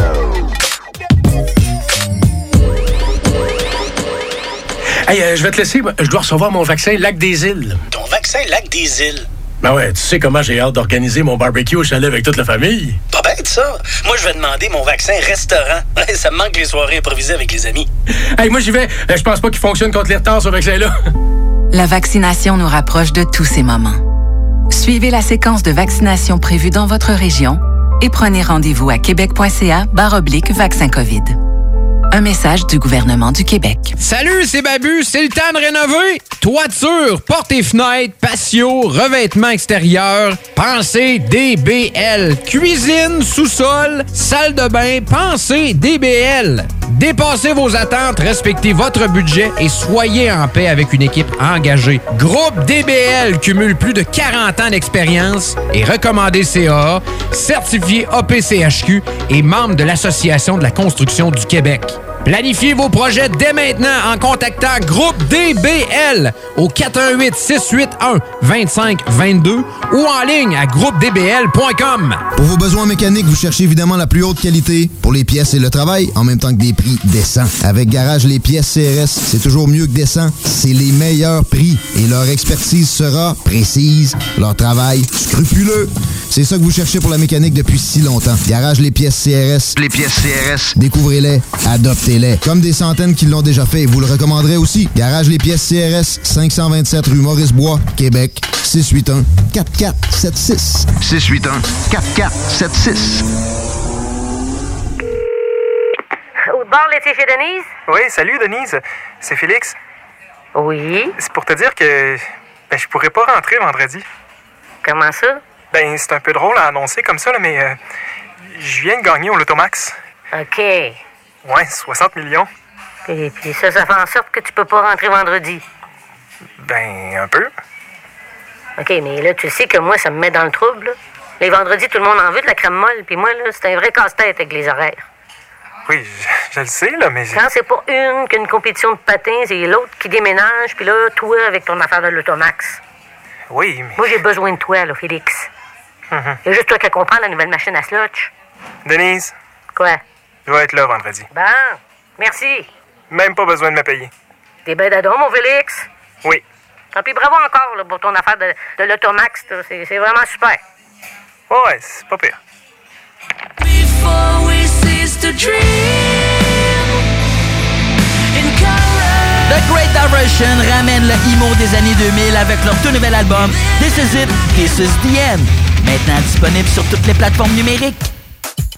Hey, euh, je vais te laisser. Je dois recevoir mon vaccin Lac des Îles. Ton vaccin Lac des Îles? Ben ouais, tu sais comment j'ai hâte d'organiser mon barbecue au chalet avec toute la famille. Pas bête, ça. Moi, je vais demander mon vaccin restaurant. [LAUGHS] ça me manque les soirées improvisées avec les amis. Hey, moi j'y vais. Euh, Je pense pas qu'il fonctionne contre les retards, ce vaccin-là. La vaccination nous rapproche de tous ces moments. Suivez la séquence de vaccination prévue dans votre région et prenez rendez-vous à québec.ca oblique vaccin COVID. Un message du gouvernement du Québec. Salut, c'est Babu, c'est le temps de rénover. Toiture, portes et fenêtres, patio, revêtement extérieur, pensez DBL. Cuisine, sous-sol, salle de bain, pensez DBL. Dépassez vos attentes, respectez votre budget et soyez en paix avec une équipe engagée. Groupe DBL cumule plus de 40 ans d'expérience et recommandé CA, certifié APCHQ et membre de l'Association de la construction du Québec. Planifiez vos projets dès maintenant en contactant Groupe DBL au 418-681-2522 ou en ligne à groupedbl.com. Pour vos besoins mécaniques, vous cherchez évidemment la plus haute qualité pour les pièces et le travail, en même temps que des prix décents. Avec Garage Les Pièces CRS, c'est toujours mieux que décent. C'est les meilleurs prix et leur expertise sera précise, leur travail scrupuleux. C'est ça que vous cherchez pour la mécanique depuis si longtemps. Garage Les Pièces CRS. Les pièces CRS. Découvrez-les, Comme des centaines qui l'ont déjà fait, vous le recommanderez aussi. Garage Les Pièces CRS, 527 rue Maurice-Bois, Québec, 681 4476. 681 4476. Au bord l'été chez Denise? Oui, salut Denise. C'est Félix. Oui. C'est pour te dire que ben, je pourrais pas rentrer vendredi. Comment ça? Ben, c'est un peu drôle à annoncer comme ça, là, mais euh, je viens de gagner au Lotomax. OK. Ouais, 60 millions. Et puis ça, ça fait en sorte que tu peux pas rentrer vendredi. Ben, un peu. OK, mais là, tu sais que moi, ça me met dans le trouble. là. Les vendredis, tout le monde en veut de la crème molle, puis moi, là, c'est un vrai casse-tête avec les horaires. Oui, je, je le sais, là, mais... Quand c'est pas une qu'une compétition de patins, c'est l'autre qui déménage, puis là, toi, avec ton affaire de l'automax. Oui, mais... Moi, j'ai besoin de toi, là, Félix. Mhm. Il y a juste toi qui comprends la nouvelle machine à slotch. Denise, Quoi? Je vais être là vendredi. Bon, merci. Même pas besoin de me payer. T'es ben d'adon, mon Félix. Oui. Ah, puis bravo encore là, pour ton affaire de, de l'automax. C'est c'est vraiment super. Ouais, c'est pas pire. Before we cease to dream in color. The Great Diversion ramène le emo des années 2000 avec leur tout nouvel album This Is It, This Is The End. Maintenant disponible sur toutes les plateformes numériques.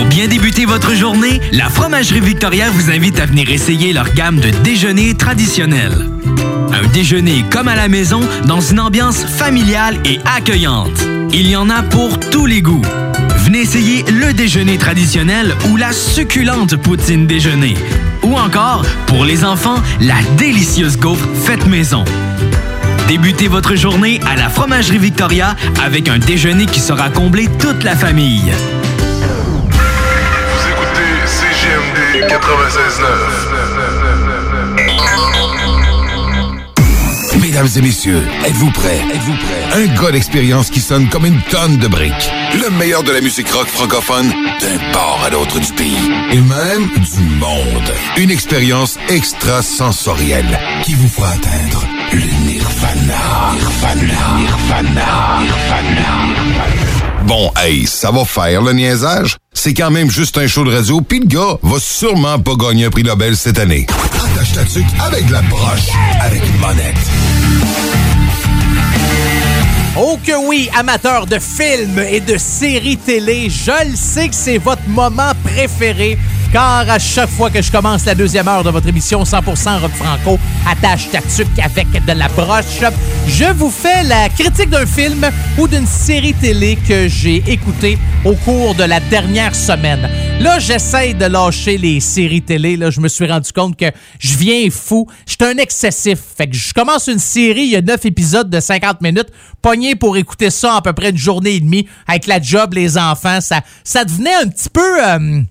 Pour bien débuter votre journée, la Fromagerie Victoria vous invite à venir essayer leur gamme de déjeuners traditionnels. Un déjeuner comme à la maison dans une ambiance familiale et accueillante. Il y en a pour tous les goûts. Venez essayer le déjeuner traditionnel ou la succulente poutine déjeuner. Ou encore, pour les enfants, la délicieuse gaufre faite maison. Débutez votre journée à la Fromagerie Victoria avec un déjeuner qui sera comblé toute la famille. 96.9. Mesdames et messieurs, êtes-vous prêts? Êtes-vous prêts? Un gars d'expérience qui sonne comme une tonne de briques. Le meilleur de la musique rock francophone d'un port à l'autre du pays. Et même du monde. Une expérience extrasensorielle qui vous fera atteindre le nirvana. Nirvana. Nirvana. Nirvana. Bon, hey, ça va faire le niaisage. C'est quand même juste un show de radio, puis le gars va sûrement pas gagner un prix Nobel cette année. Attache ta tuque avec la broche, avec une monette. Oh que oui, amateurs de films et de séries télé, je le sais que c'est votre moment préféré. Car à chaque fois que je commence la deuxième heure de votre émission 100% Rock Franco, attache ta tuque avec de la broche, je vous fais la critique d'un film ou d'une série télé que j'ai écouté au cours de la dernière semaine. Là, j'essaie de lâcher les séries télé. Là, je me suis rendu compte que je viens fou. Je suis un excessif. Fait que je commence une série, il y a neuf épisodes de 50 minutes, pogné pour écouter ça à peu près une journée et demie avec la job, les enfants. Ça, ça devenait un petit peu... euh,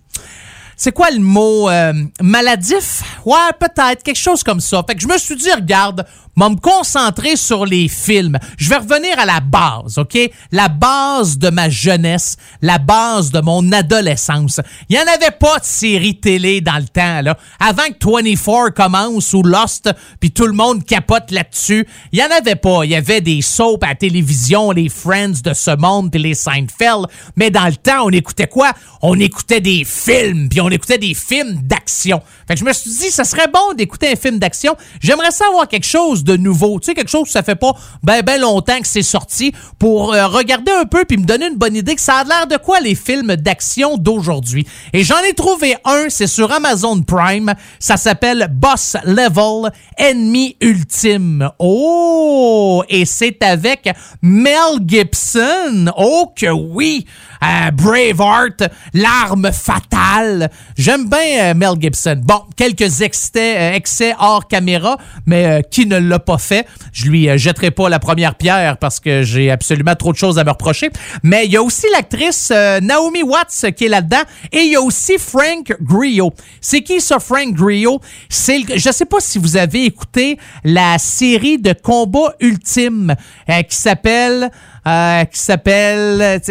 c'est quoi le mot euh, maladif? Ouais, peut-être, quelque chose comme ça. Fait que je me suis dit, regarde, moi me concentrer sur les films. Je vais revenir à la base, OK? La base de ma jeunesse, la base de mon adolescence. Il n'y en avait pas de série télé dans le temps, là. Avant que 24 commence ou Lost, puis tout le monde capote là-dessus, il n'y en avait pas. Il y avait des soaps à la télévision, les Friends de ce monde, puis les Seinfeld. Mais dans le temps, on écoutait quoi? On écoutait des films, puis on écoutait des films d'action. Fait que je me suis dit, ça serait bon d'écouter un film d'action. J'aimerais savoir quelque chose de nouveau. Tu sais, quelque chose que ça fait pas ben, ben longtemps que c'est sorti pour euh, regarder un peu puis me donner une bonne idée que ça a l'air de quoi les films d'action d'aujourd'hui. Et j'en ai trouvé un, c'est sur Amazon Prime. Ça s'appelle Boss Level Ennemi Ultime. Oh! Et c'est avec Mel Gibson. Oh que oui! Braveheart, l'arme fatale. J'aime bien euh, Mel Gibson. Bon, quelques excès, euh, hors caméra, mais euh, qui ne l'a pas fait? Je lui jetterai pas la première pierre parce que j'ai absolument trop de choses à me reprocher. Mais il y a aussi l'actrice Naomi Watts qui est là-dedans et il y a aussi Frank Grillo. C'est qui ça, Frank Grillo? C'est, je sais pas si vous avez écouté la série de combat ultime euh, qui s'appelle, qui s'appelle,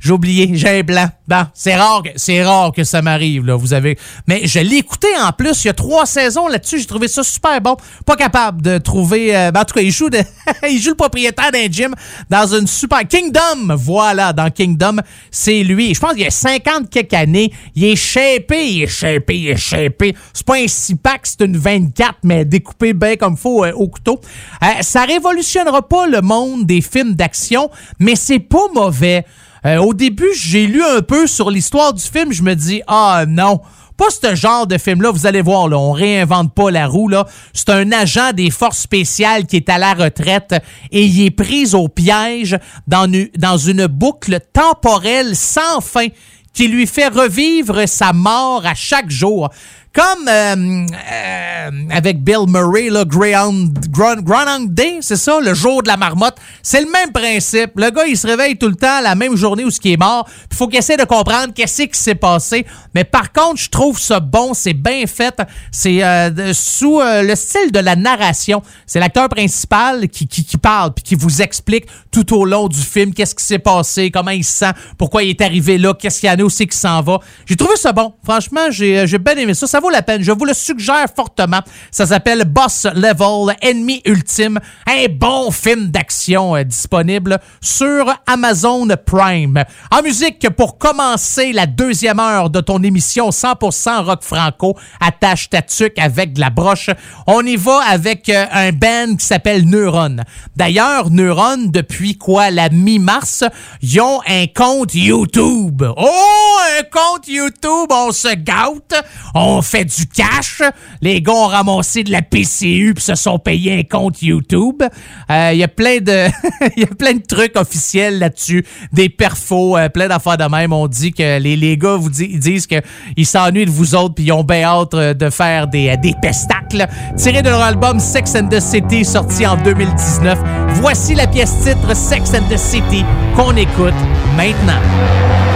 j'ai oublié, j'ai un blanc. Bon, c'est rare, c'est rare que ça m'arrive, là. Vous avez. Mais je l'ai écouté en plus. Il y a trois saisons là-dessus. J'ai trouvé ça super bon. Pas capable de trouver. euh, ben, en tout cas, il joue, de... [LAUGHS] il joue le propriétaire d'un gym dans une super. Kingdom! Voilà, dans Kingdom, c'est lui. Je pense qu'il y a 50 quelques années. Il est shapé, il est shapé, il est shapé. C'est pas un 6 pack, c'est une 24, mais découpé bien comme faut euh, au couteau. Euh, ça révolutionnera pas le monde des films d'action, mais c'est pas mauvais. Euh, au début, j'ai lu un peu sur l'histoire du film. Je me dis, ah non, pas ce genre de film-là. Vous allez voir, là, on réinvente pas la roue. là. C'est un agent des forces spéciales qui est à la retraite et il est pris au piège dans une, dans une boucle temporelle sans fin qui lui fait revivre sa mort à chaque jour. Comme euh, euh, avec Bill Murray, là, Ground, Ground, Day, c'est ça, le jour de la marmotte. C'est le même principe. Le gars, il se réveille tout le temps la même journée où ce qui est mort. Il faut qu'il essaie de comprendre qu'est-ce qui s'est passé. Mais par contre, je trouve ça bon, c'est bien fait. C'est euh, sous euh, le style de la narration. C'est l'acteur principal qui, qui, qui parle puis qui vous explique tout au long du film qu'est-ce qui s'est passé, comment il se sent, pourquoi il est arrivé là, qu'est-ce qu'il y en a aussi qui s'en va. J'ai trouvé ça bon. Franchement, j'ai j'ai bien aimé. Ça vaut la peine. Je vous le suggère fortement. Ça s'appelle Boss Level, Ennemi Ultime. Un bon film d'action euh, disponible sur Amazon Prime. En musique, pour commencer la deuxième heure de ton émission 100% rock franco, attache ta tuque avec de la broche. On y va avec euh, un band qui s'appelle Neuron. D'ailleurs, Neuron, depuis quoi, la mi-mars, ils ont un compte YouTube. Oh, un compte YouTube, on se gâte, on fait du cash. Les gars ont ramassé de la PCU puis se sont payés un compte YouTube. Euh, Il y a plein de [LAUGHS] y a plein trucs officiels là-dessus, des perfos, euh, plein d'affaires de même. On dit que les, les gars vous disent que ils s'ennuient de vous autres puis ils ont bien hâte euh, de faire des, euh, des pestacles. Tiré de leur album Sex and the City sorti en 2019. Voici la pièce titre Sex and the City qu'on écoute maintenant.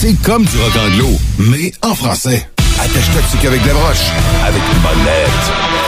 C'est comme du rock anglo, mais en français. Attache-toi qu'avec la broche, avec une bonne lettre.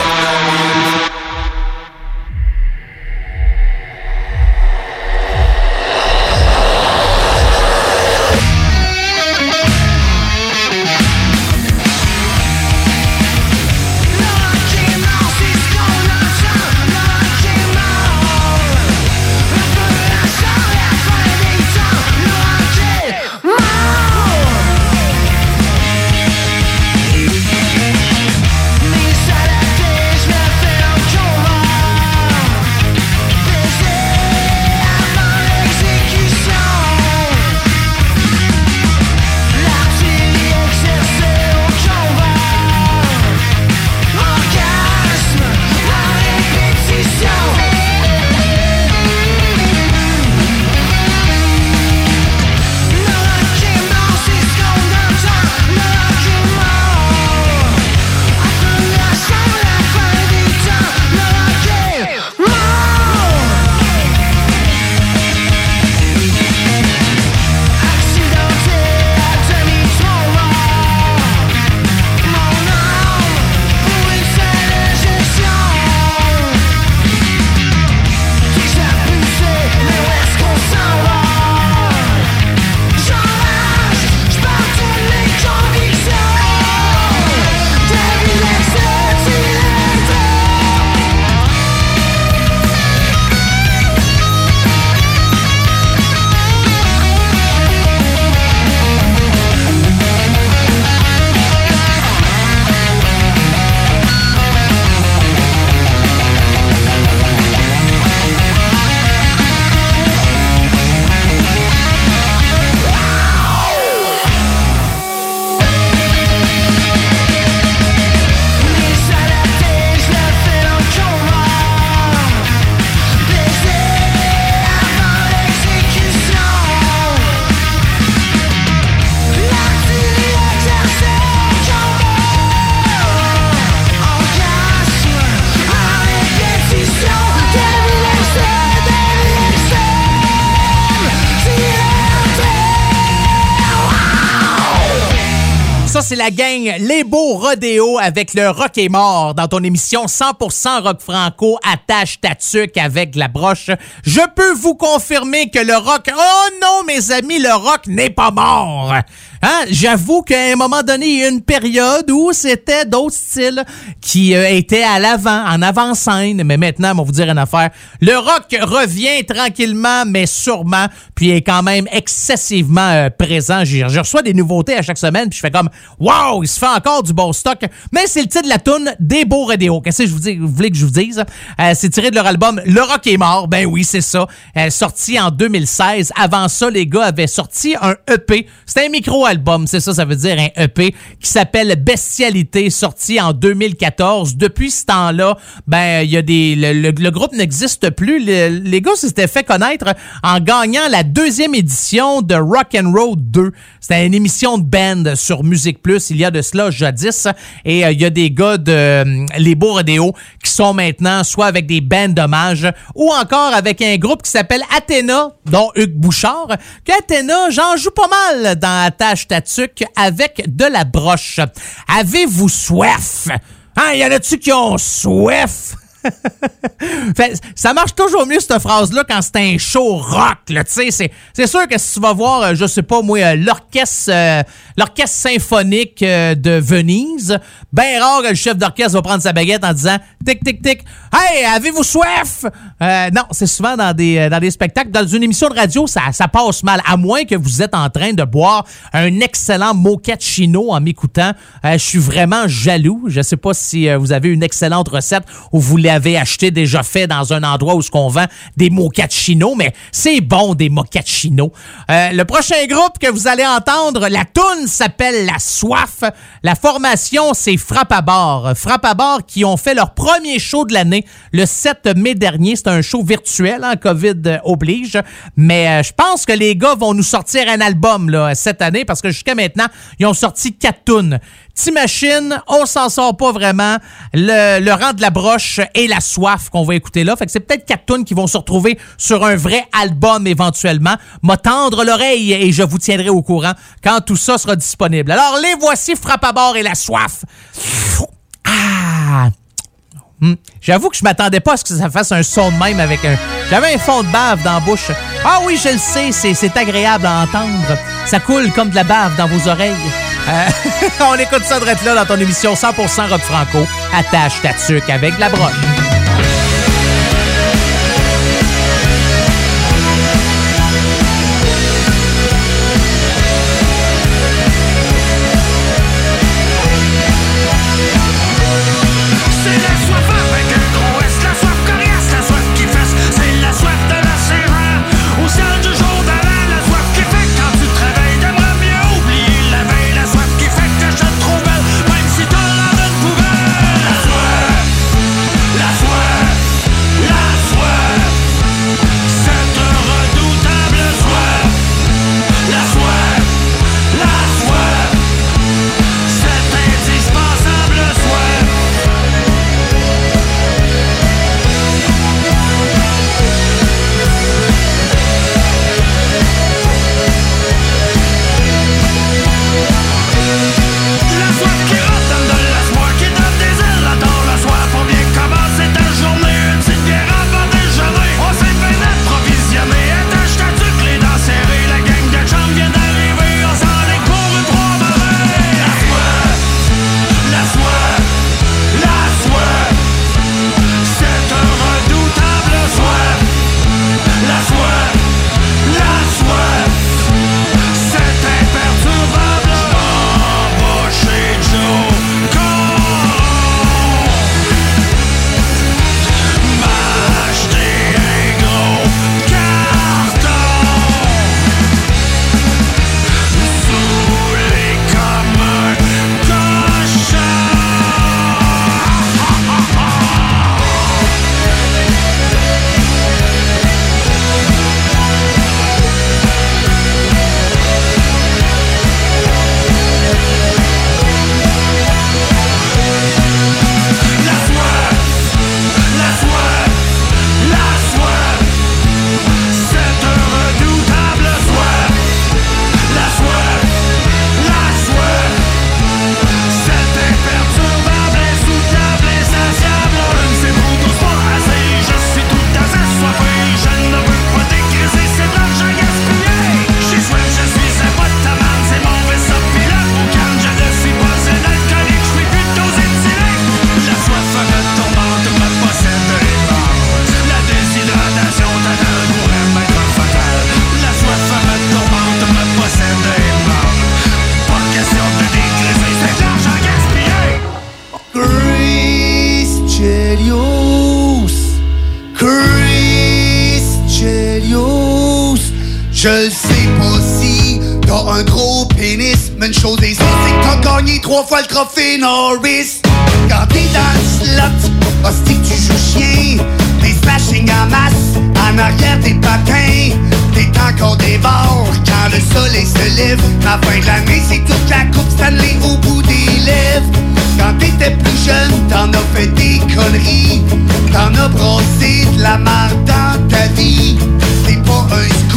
Les Beaux Rodéo avec le Rock est mort dans ton émission 100% rock franco attache ta avec la broche. Je peux vous confirmer que le rock... Oh non, mes amis, le rock n'est pas mort. Hein? J'avoue qu'à un moment donné, il y a une période où c'était d'autres styles qui euh, étaient à l'avant, en avant-scène. Mais maintenant, on va vous dire une affaire. Le rock revient tranquillement, mais sûrement, puis est quand même excessivement euh, présent. Je, reçois des nouveautés à chaque semaine, puis je fais comme Wow, il se fait encore du bon stock. Mais c'est le titre de la toune des beaux radéos. Qu'est-ce que je vous, dis, voulez que je vous dise? Euh, c'est tiré de leur album Le Rock est mort. Ben oui, c'est ça. Sorti en 2016. Avant ça, les gars avaient sorti un EP. C'était un micro-album, c'est ça, ça veut dire un EP qui s'appelle Bestialité, sorti en 2014. Depuis ce temps-là, ben il y a des le, le- groupe n'existe plus. Le- les gars s'étaient fait connaître en gagnant la deuxième édition de Rock and Roll 2. C'était une émission de band sur Musique Plus il y a de cela jadis. Et euh, il y a des gars de euh, Les Beaux Rodéo qui sont maintenant soit avec des bands d'hommage ou encore avec un groupe qui s'appelle Athéna, dont Hugues Bouchard. Qu'Athéna, j'en joue pas mal dans Attache Tatuc avec de la broche. Avez-vous soif? Hein, y en a-tu qui ont soif? [LAUGHS] Ça marche toujours mieux cette phrase-là quand c'est un show rock. C'est, sûr que si tu vas voir, euh, je sais pas moi, euh, l'orchestre, euh, l'orchestre symphonique euh, de Venise, ben rare que le chef d'orchestre va prendre sa baguette en disant tic tic tic, hey, avez-vous soif Non, c'est souvent dans des dans des spectacles, dans une émission de radio, ça passe mal, à moins que vous êtes en train de boire un excellent mochaccino en m'écoutant. Je suis vraiment jaloux. Je sais pas si vous avez une excellente recette ou vous l'avez acheté déjà fait dans un endroit où ce qu'on vend des mochaccino, mais c'est bon des mochaccino. Euh, le prochain groupe que vous allez entendre, la toune s'appelle La Soif. La formation, c'est Frappe à bord. Frappe à bord qui ont fait leur premier show de l'année le 7 mai dernier. C'est un show virtuel, hein, COVID oblige. Mais euh, je pense que les gars vont nous sortir un album là, cette année parce que jusqu'à maintenant, ils ont sorti quatre tunes. Petite machine, on s'en sort pas vraiment. Le, rang de la broche et la soif qu'on va écouter là. Fait que c'est peut-être quatre tunes qui vont se retrouver sur un vrai album éventuellement. M'attendre l'oreille et je vous tiendrai au courant quand tout ça sera disponible. Alors, les voici, frappe à bord et la soif. Ah! Hmm. J'avoue que je m'attendais pas à ce que ça fasse un son de même avec un. J'avais un fond de bave dans la bouche. Ah oui, je le sais, c'est agréable à entendre. Ça coule comme de la bave dans vos oreilles. Euh, [LAUGHS] on écoute ça de là dans ton émission 100% Rob Franco. Attache ta tuque avec la broche. Le trophée Norris. Quand t'es dans le slot, hostie que tu joues chien. Des smashing en masse, en arrière des patins. T'es encore des bords quand le soleil se lève. Ma fin de l'année, c'est toute la coupe Stanley au bout des lèvres. Quand t'étais plus jeune, t'en as fait des conneries. T'en as brossé de la marde dans ta vie. T'es pas un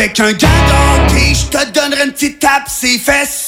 Avec un gars d'hockey, je te donnerai une petite tape ses fesses.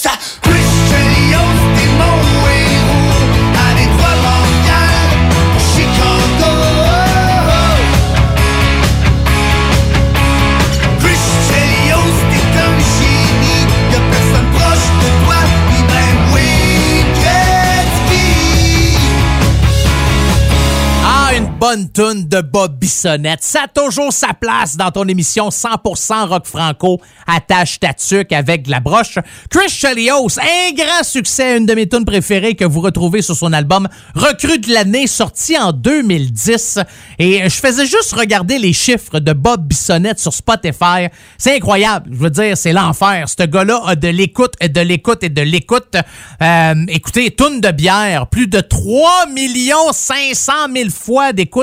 Bonne tune de Bob Bissonnette. Ça a toujours sa place dans ton émission 100% rock franco. Attache ta tuque avec de la broche. Chris Chelios, un grand succès, une de mes tunes préférées que vous retrouvez sur son album Recrue de l'année, sorti en 2010. Et je faisais juste regarder les chiffres de Bob Bissonnette sur Spotify. C'est incroyable. Je veux dire, c'est l'enfer. Ce gars-là a de l'écoute et de l'écoute et de l'écoute. Euh, écoutez, tune de bière, plus de 3 500 000 fois d'écoute.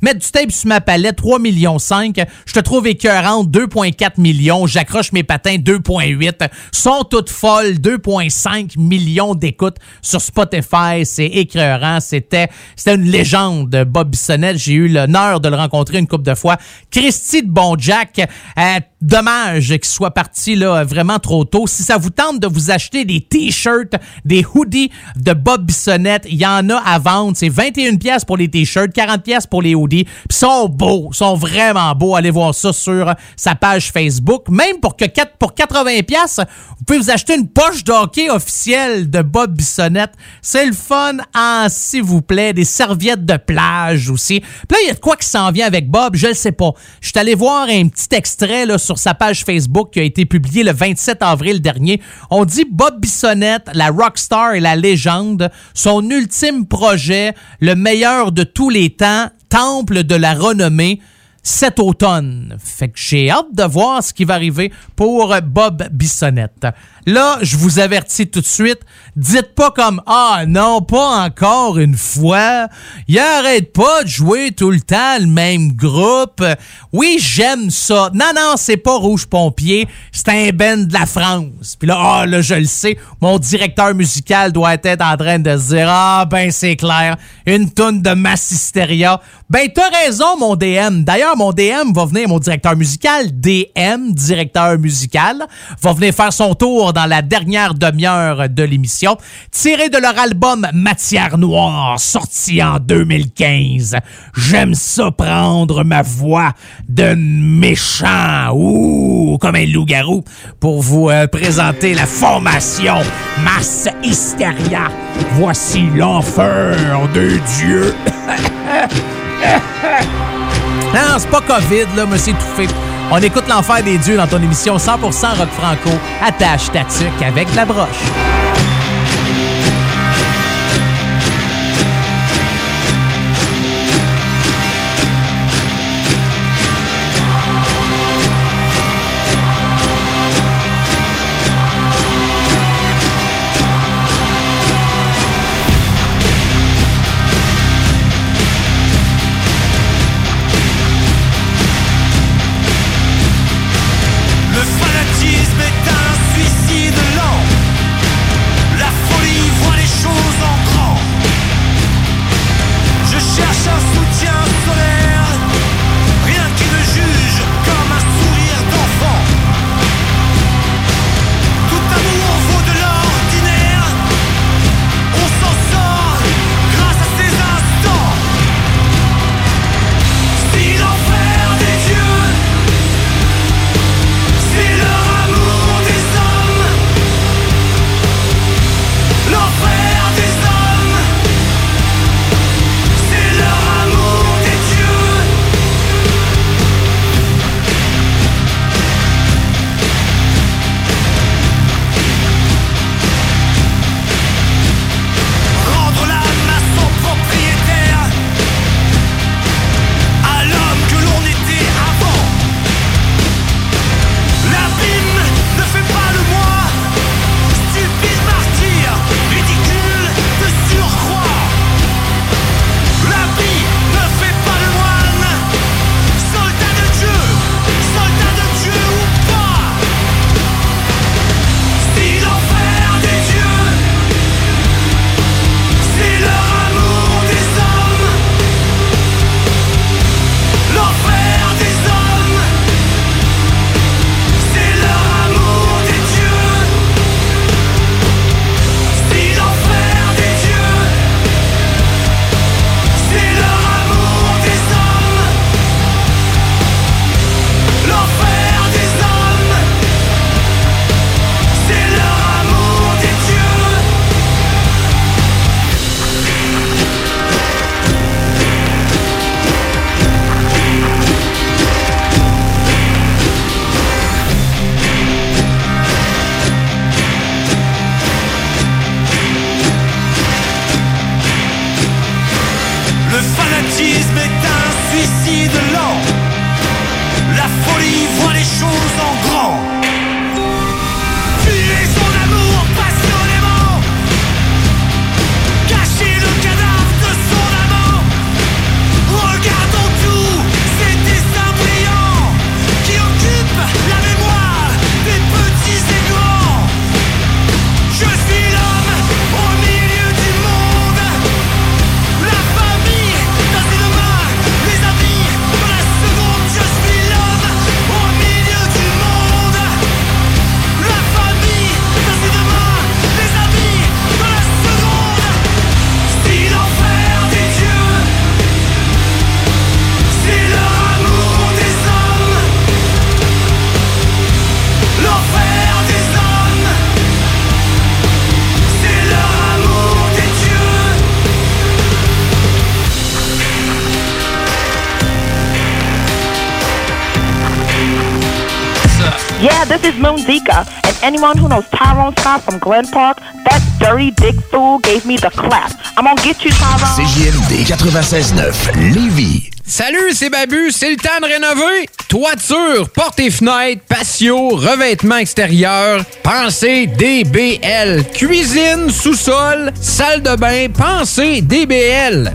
Mettre du tape sur ma palette, 3 millions 5. Je te trouve écœurante, 2,4 millions. J'accroche mes patins, 2,8. Sont toutes folles, 2,5 millions d'écoutes sur Spotify. C'est écœurant. C'était, c'était une légende, Bob Bissonnette. J'ai eu l'honneur de le rencontrer une couple de fois. Christy de Bonjack, euh, dommage qu'il soit parti là vraiment trop tôt. Si ça vous tente de vous acheter des t-shirts, des hoodies de Bob Bissonnette, il y en a à vendre. C'est 21 pièces pour les t-shirts, 40 pour les hoodies. Ils sont beaux, ils sont vraiment beaux. Allez voir ça sur sa page Facebook. Même pour que 4 pour 80 pièces, vous pouvez vous acheter une poche d'hockey officielle de Bob Bissonnette. C'est le fun en s'il vous plaît, des serviettes de plage aussi. Puis là, il y a de quoi qui s'en vient avec Bob, je le sais pas. Je suis allé voir un petit extrait là, sur sa page Facebook qui a été publié le 27 avril dernier. On dit Bob Bissonnette, la rockstar et la légende, son ultime projet, le meilleur de tous les temps, temple de la renommée cet automne. Fait que j'ai hâte de voir ce qui va arriver pour Bob Bissonnette. Là, je vous avertis tout de suite, dites pas comme ah non, pas encore une fois. Il arrête pas de jouer tout le temps le même groupe. Oui, j'aime ça. Non non, c'est pas Rouge Pompier, c'est un band de la France. Puis là, ah là, je le sais, mon directeur musical doit être en train de se dire ah ben c'est clair, une tonne de Mass Hysteria. Ben t'as raison mon DM. D'ailleurs, mon DM va venir mon directeur musical, DM, directeur musical, va venir faire son tour dans la dernière demi-heure de l'émission, tiré de leur album Matière Noire, sorti en 2015. J'aime ça prendre ma voix de méchant, ou comme un loup-garou, pour vous euh, présenter la formation Mass Hysteria. Voici l'enfer de Dieu. [LAUGHS] Non, c'est pas COVID, là, mais c'est étouffé. On écoute l'enfer des dieux dans ton émission 100% rock franco. Attache ta avec la broche. Anyone who knows Tyrone Scott from Glen Park, that dirty dick fool gave me the clap. I'm gonna get you, Tyrone. CJMD 96.9, Lévis. Salut, c'est Babu, c'est le temps de rénover. Toiture, portes et fenêtres, patio, revêtement extérieur, pensez DBL. Cuisine, sous-sol, salle de bain, pensez DBL.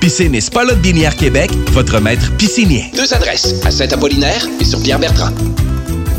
Piscine et Spa Lot Binière Québec, votre maître piscinier. Deux adresses, à Saint-Apollinaire et sur Pierre-Bertrand.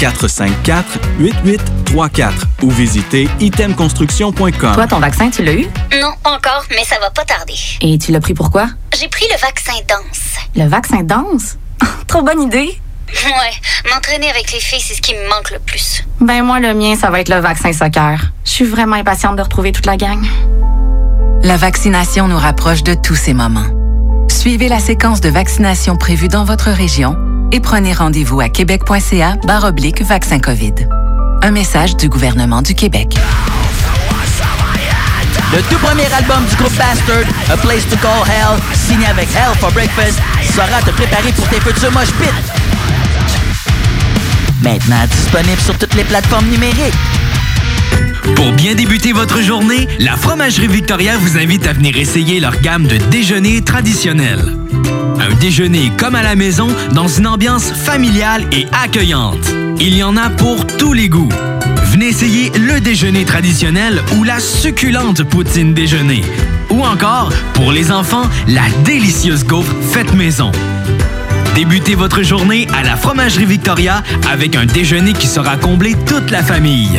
418-454-8834 ou visitez itemconstruction.com. Toi, ton vaccin, tu l'as eu? Non, pas encore, mais ça va pas tarder. Et tu l'as pris pourquoi? J'ai pris le vaccin danse. Le vaccin danse? [LAUGHS] Trop bonne idée! Ouais, m'entraîner avec les filles, c'est ce qui me manque le plus. Ben moi, le mien, ça va être le vaccin soccer. Je suis vraiment impatiente de retrouver toute la gang. La vaccination nous rapproche de tous ces moments. Suivez la séquence de vaccination prévue dans votre région et prenez rendez-vous à québec.ca oblique vaccin COVID. Un message du gouvernement du Québec. Le tout premier album du groupe Bastard, A Place to Call Hell, signé avec Hell for Breakfast, sera te préparer pour tes futurs mosh pits. Maintenant disponible sur toutes les plateformes numériques. Pour bien débuter votre journée, la Fromagerie Victoria vous invite à venir essayer leur gamme de déjeuners traditionnels. Un déjeuner comme à la maison dans une ambiance familiale et accueillante. Il y en a pour tous les goûts. Venez essayer le déjeuner traditionnel ou la succulente poutine déjeuner. Ou encore, pour les enfants, la délicieuse gaufre faite maison. Débutez votre journée à la Fromagerie Victoria avec un déjeuner qui sera comblé toute la famille.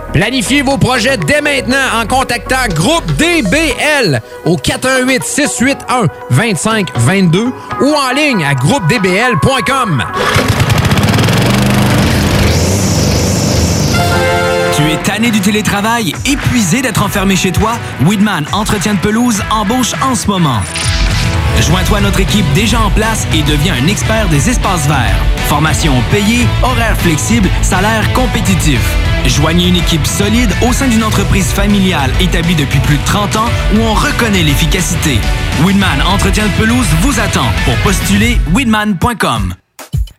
Planifiez vos projets dès maintenant en contactant Groupe DBL au 418 681 2522 ou en ligne à groupedbl.com. Tu es tanné du télétravail, épuisé d'être enfermé chez toi? Weedman Entretien de pelouse embauche en ce moment. Joins-toi à notre équipe déjà en place et deviens un expert des espaces verts. Formation payée, horaires flexibles, salaire compétitif. Joignez une équipe solide au sein d'une entreprise familiale établie depuis plus de 30 ans où on reconnaît l'efficacité. Winman Entretien de pelouse vous attend. Pour postuler, winman.com.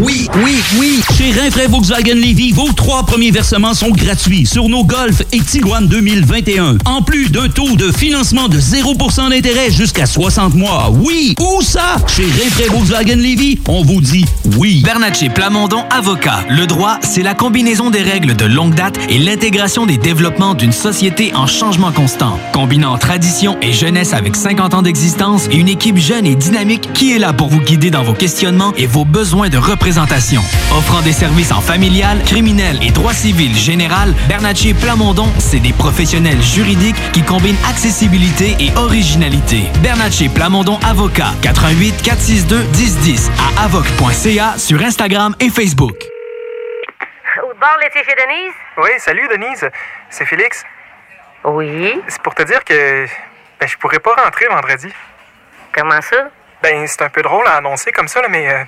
Oui, oui, oui. Chez Rinfraie Volkswagen Levy, vos trois premiers versements sont gratuits sur nos Golf et Tiguan 2021. En plus d'un taux de financement de 0% d'intérêt jusqu'à 60 mois. Oui, où ça? Chez Rinfraie Volkswagen Levy, on vous dit oui. Bernatchez Plamondon Avocat. Le droit, c'est la combinaison des règles de longue date et l'intégration des développements d'une société en changement constant. Combinant tradition et jeunesse avec 50 ans d'existence et une équipe jeune et dynamique qui est là pour vous guider dans vos questionnements et vos besoins de représentation. Offrant des services en familial, criminel et droit civil général, Bernatchez Plamondon, c'est des professionnels juridiques qui combinent accessibilité et originalité. Bernatchez Plamondon Avocat, 88 462 1010 à avoc.ca sur Instagram et Facebook. Au bord, l'été chez Denise? Oui, salut Denise. C'est Félix. Oui. C'est pour te dire que ben, je pourrais pas rentrer vendredi. Comment ça? Ben, c'est un peu drôle à annoncer comme ça, là, mais euh,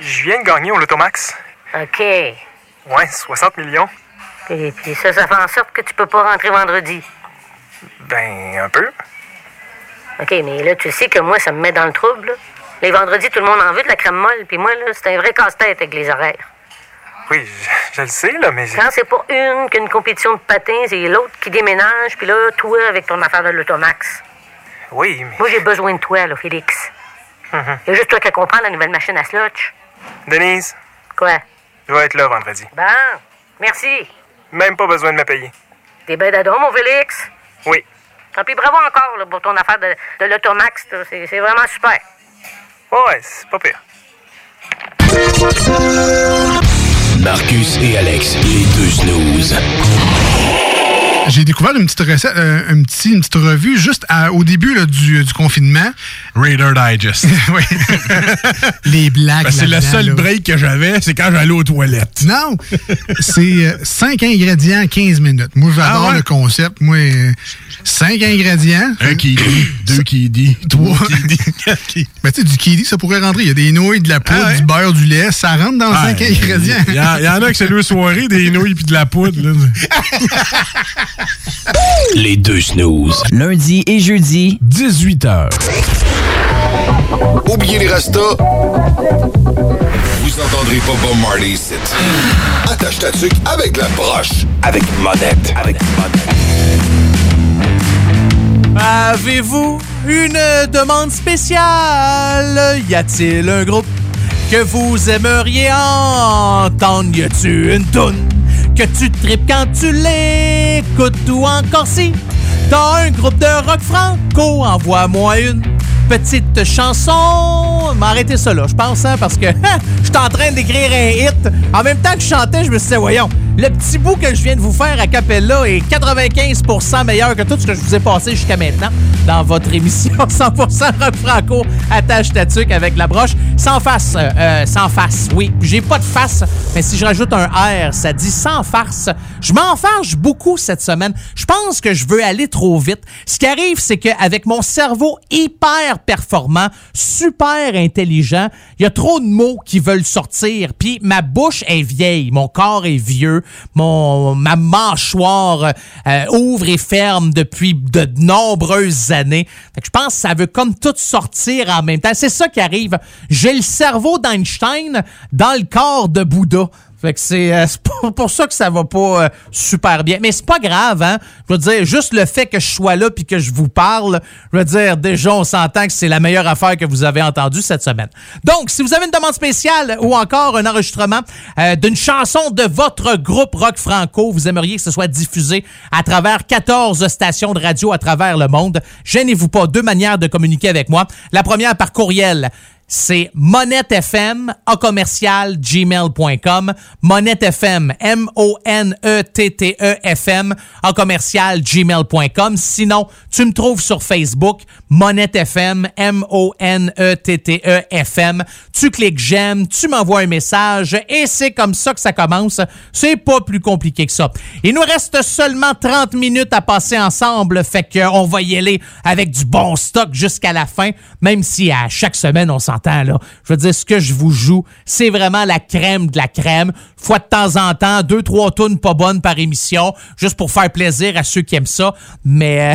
je viens de gagner au Lotomax. OK. Ouais, 60 millions. Et puis ça, ça fait en sorte que tu peux pas rentrer vendredi. Ben, un peu. OK, mais là, tu sais que moi, ça me met dans le trouble. là. Les vendredis, tout le monde en veut de la crème molle, puis moi, là, c'est un vrai casse-tête avec les horaires. Oui, je, je le sais, là, mais... Quand c'est pas une qu'une compétition de patins et l'autre qui déménage, puis là, toi avec ton affaire de l'automax. Oui, mais... Moi, j'ai besoin de toi, là, Félix. Mhm. Il y a juste toi qui comprends la nouvelle machine à slotch. Denise, Quoi? je vais être là vendredi. Bon, merci. Même pas besoin de me payer. T'es ben d'adon, mon Félix? Oui. Tant pis, bravo encore là, pour ton affaire de, de l'automax. c'est vraiment super. Ouais, c'est pas pire. Marcus et Alex, les deux snooze. J'ai découvert une petite recette, euh, un petit, une petite revue juste à- au début là, du, du confinement. Raider Digest. [LAUGHS] oui. [LAUGHS] Les blagues. Ben, c'est le seul là. break que j'avais, c'est quand j'allais aux toilettes. Non, c'est 5 ingrédients, 15 minutes. Moi, j'adore Ah ouais? le concept. Moi, 5 ingrédients. Un dit, deux dit, trois. Ben, [LAUGHS] tu sais, du kiwi, ça pourrait rentrer. Il y a des nouilles, de la poudre, du beurre, du lait. Ça rentre dans 5 ingrédients. Il y, en- il y en a que c'est deux soirées, des nouilles puis de la poudre. là. [LAUGHS] Les deux snooze. Lundi et jeudi, 18h. Oubliez les rastas. Vous entendrez pas Bob Marley ici. Attache ta tuque avec la broche. Avec monette. Avec Avez-vous une demande spéciale? Y a-t-il un groupe que vous aimeriez entendre? Y a-tu une toune? Que tu tripes quand tu l'écoutes? Ou encore si t'as un groupe de rock franco, envoie-moi une petite chanson. M'arrêtez ça là, je pense, hein, parce que [LAUGHS] je suis en train d'écrire un hit. En même temps que je chantais, je me suis voyons, le petit bout que je viens de vous faire à Capella est 95% meilleur que tout ce que je vous ai passé jusqu'à maintenant dans votre émission [LAUGHS] 100% rock franco. Attache ta avec la broche. Sans face, euh, euh, sans face, oui. J'ai pas de face, mais si je rajoute un R, ça dit sans farce. Je m'enfarge beaucoup cette semaine. Je pense que je veux aller trop vite. Ce qui arrive, c'est qu'avec mon cerveau hyper performant, super intelligent, il y a trop de mots qui veulent sortir. Puis ma bouche est vieille, mon corps est vieux, mon ma mâchoire euh, ouvre et ferme depuis de nombreuses années. Fait que je pense que ça veut comme tout sortir en même temps. C'est ça qui arrive. J'ai le cerveau d'Einstein dans le corps de Bouddha. Fait que c'est euh, pour ça que ça va pas euh, super bien. Mais c'est pas grave, hein. Je veux dire, juste le fait que je sois là puis que je vous parle, je veux dire, déjà, on s'entend que c'est la meilleure affaire que vous avez entendue cette semaine. Donc, si vous avez une demande spéciale ou encore un enregistrement euh, d'une chanson de votre groupe rock franco, vous aimeriez que ce soit diffusé à travers 14 stations de radio à travers le monde, gênez-vous pas. Deux manières de communiquer avec moi. La première par courriel c'est monettefm à commercial gmail.com monettefm m o n e t t e f m commercial gmail.com sinon tu me trouves sur Facebook monettefm m o n e e f m. Tu cliques j'aime tu m'envoies un message et c'est comme ça que ça commence. C'est pas plus compliqué que ça. Il nous reste seulement 30 minutes à passer ensemble fait qu'on va y aller avec du bon stock jusqu'à la fin même si à chaque semaine on Je veux dire, ce que je vous joue, c'est vraiment la crème de la crème. Fois de temps en temps, deux, trois tonnes pas bonnes par émission, juste pour faire plaisir à ceux qui aiment ça. Mais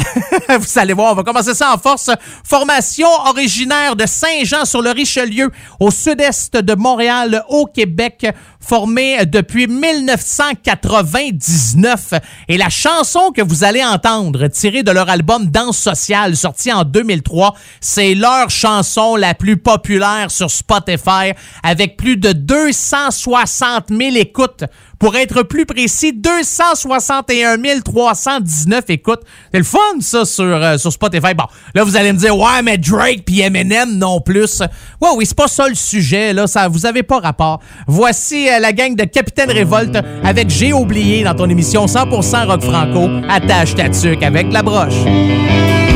euh, [LAUGHS] vous allez voir, on va commencer ça en force. Formation originaire de Saint-Jean-sur-le-Richelieu, au sud-est de Montréal, au Québec, formée depuis 1999. Et la chanson que vous allez entendre, tirée de leur album Danse sociale, sorti en 2003, c'est leur chanson la plus populaire sur Spotify, avec plus de 260 000 écoutes. Pour être plus précis, 261 319 écoutes. C'est le fun, ça, sur, euh, sur Spotify. Bon, là, vous allez me dire, ouais, mais Drake puis Eminem non plus. Ouais, oui, c'est pas ça le sujet, là. Ça, vous avez pas rapport. Voici euh, la gang de Capitaine Révolte avec J'ai oublié dans ton émission 100% rock franco. Attache ta tuque avec la broche.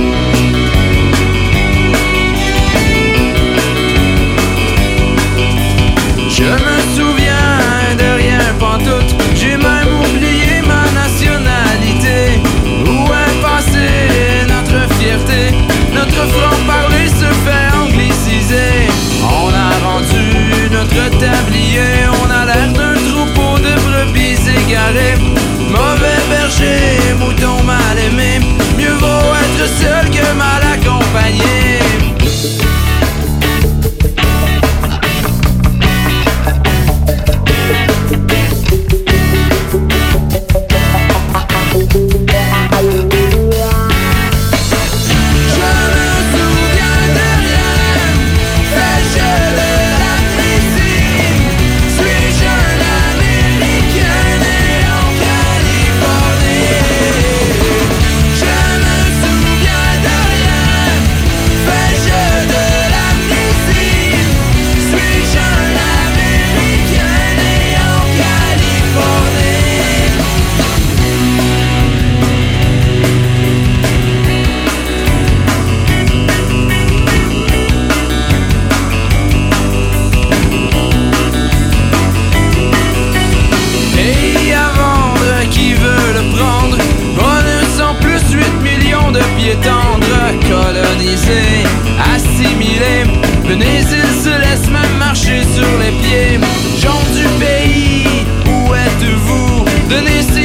The this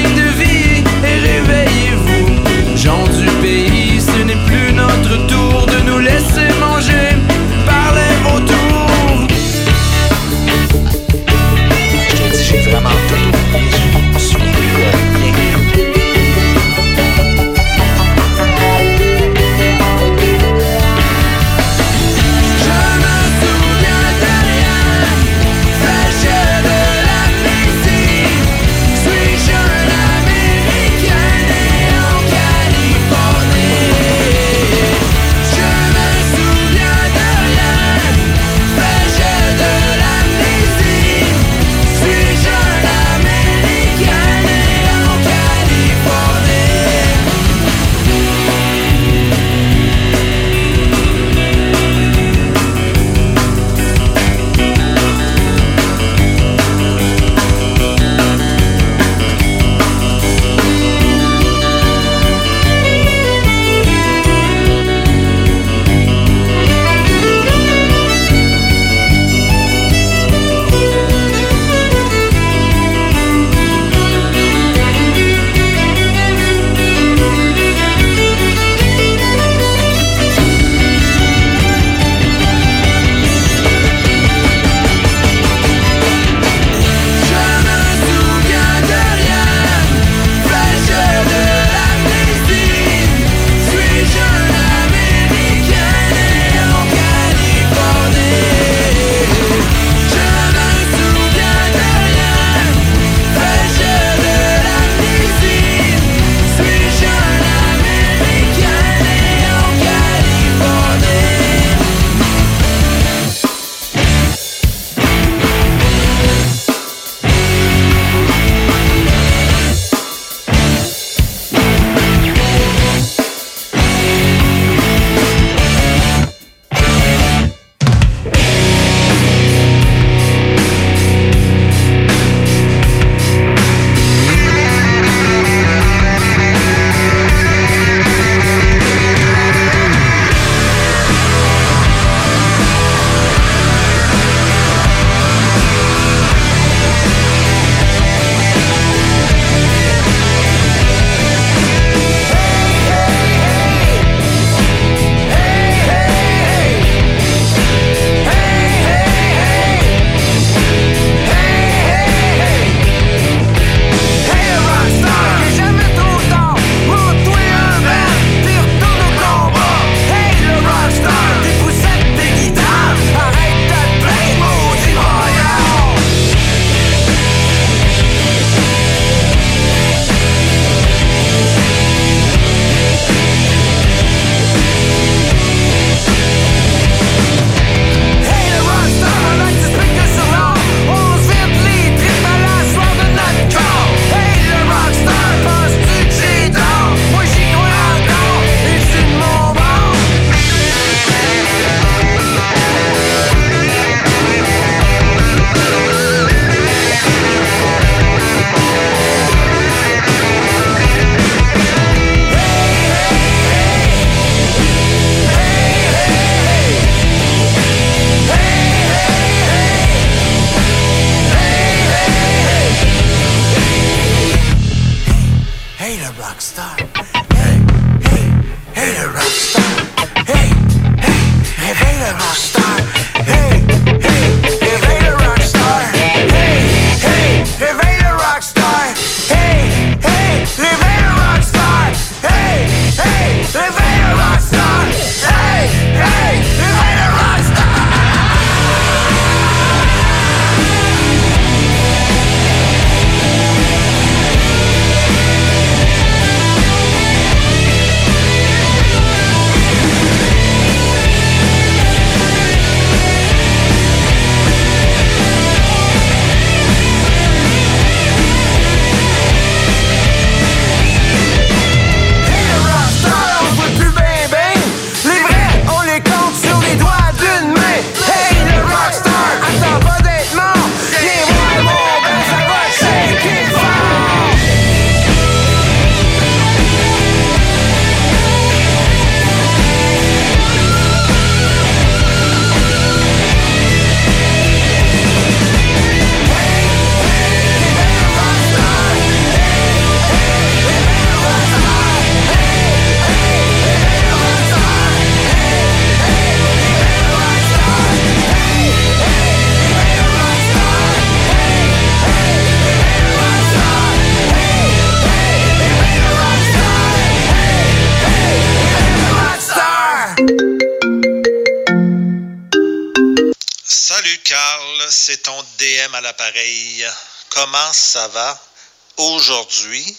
aujourd'hui?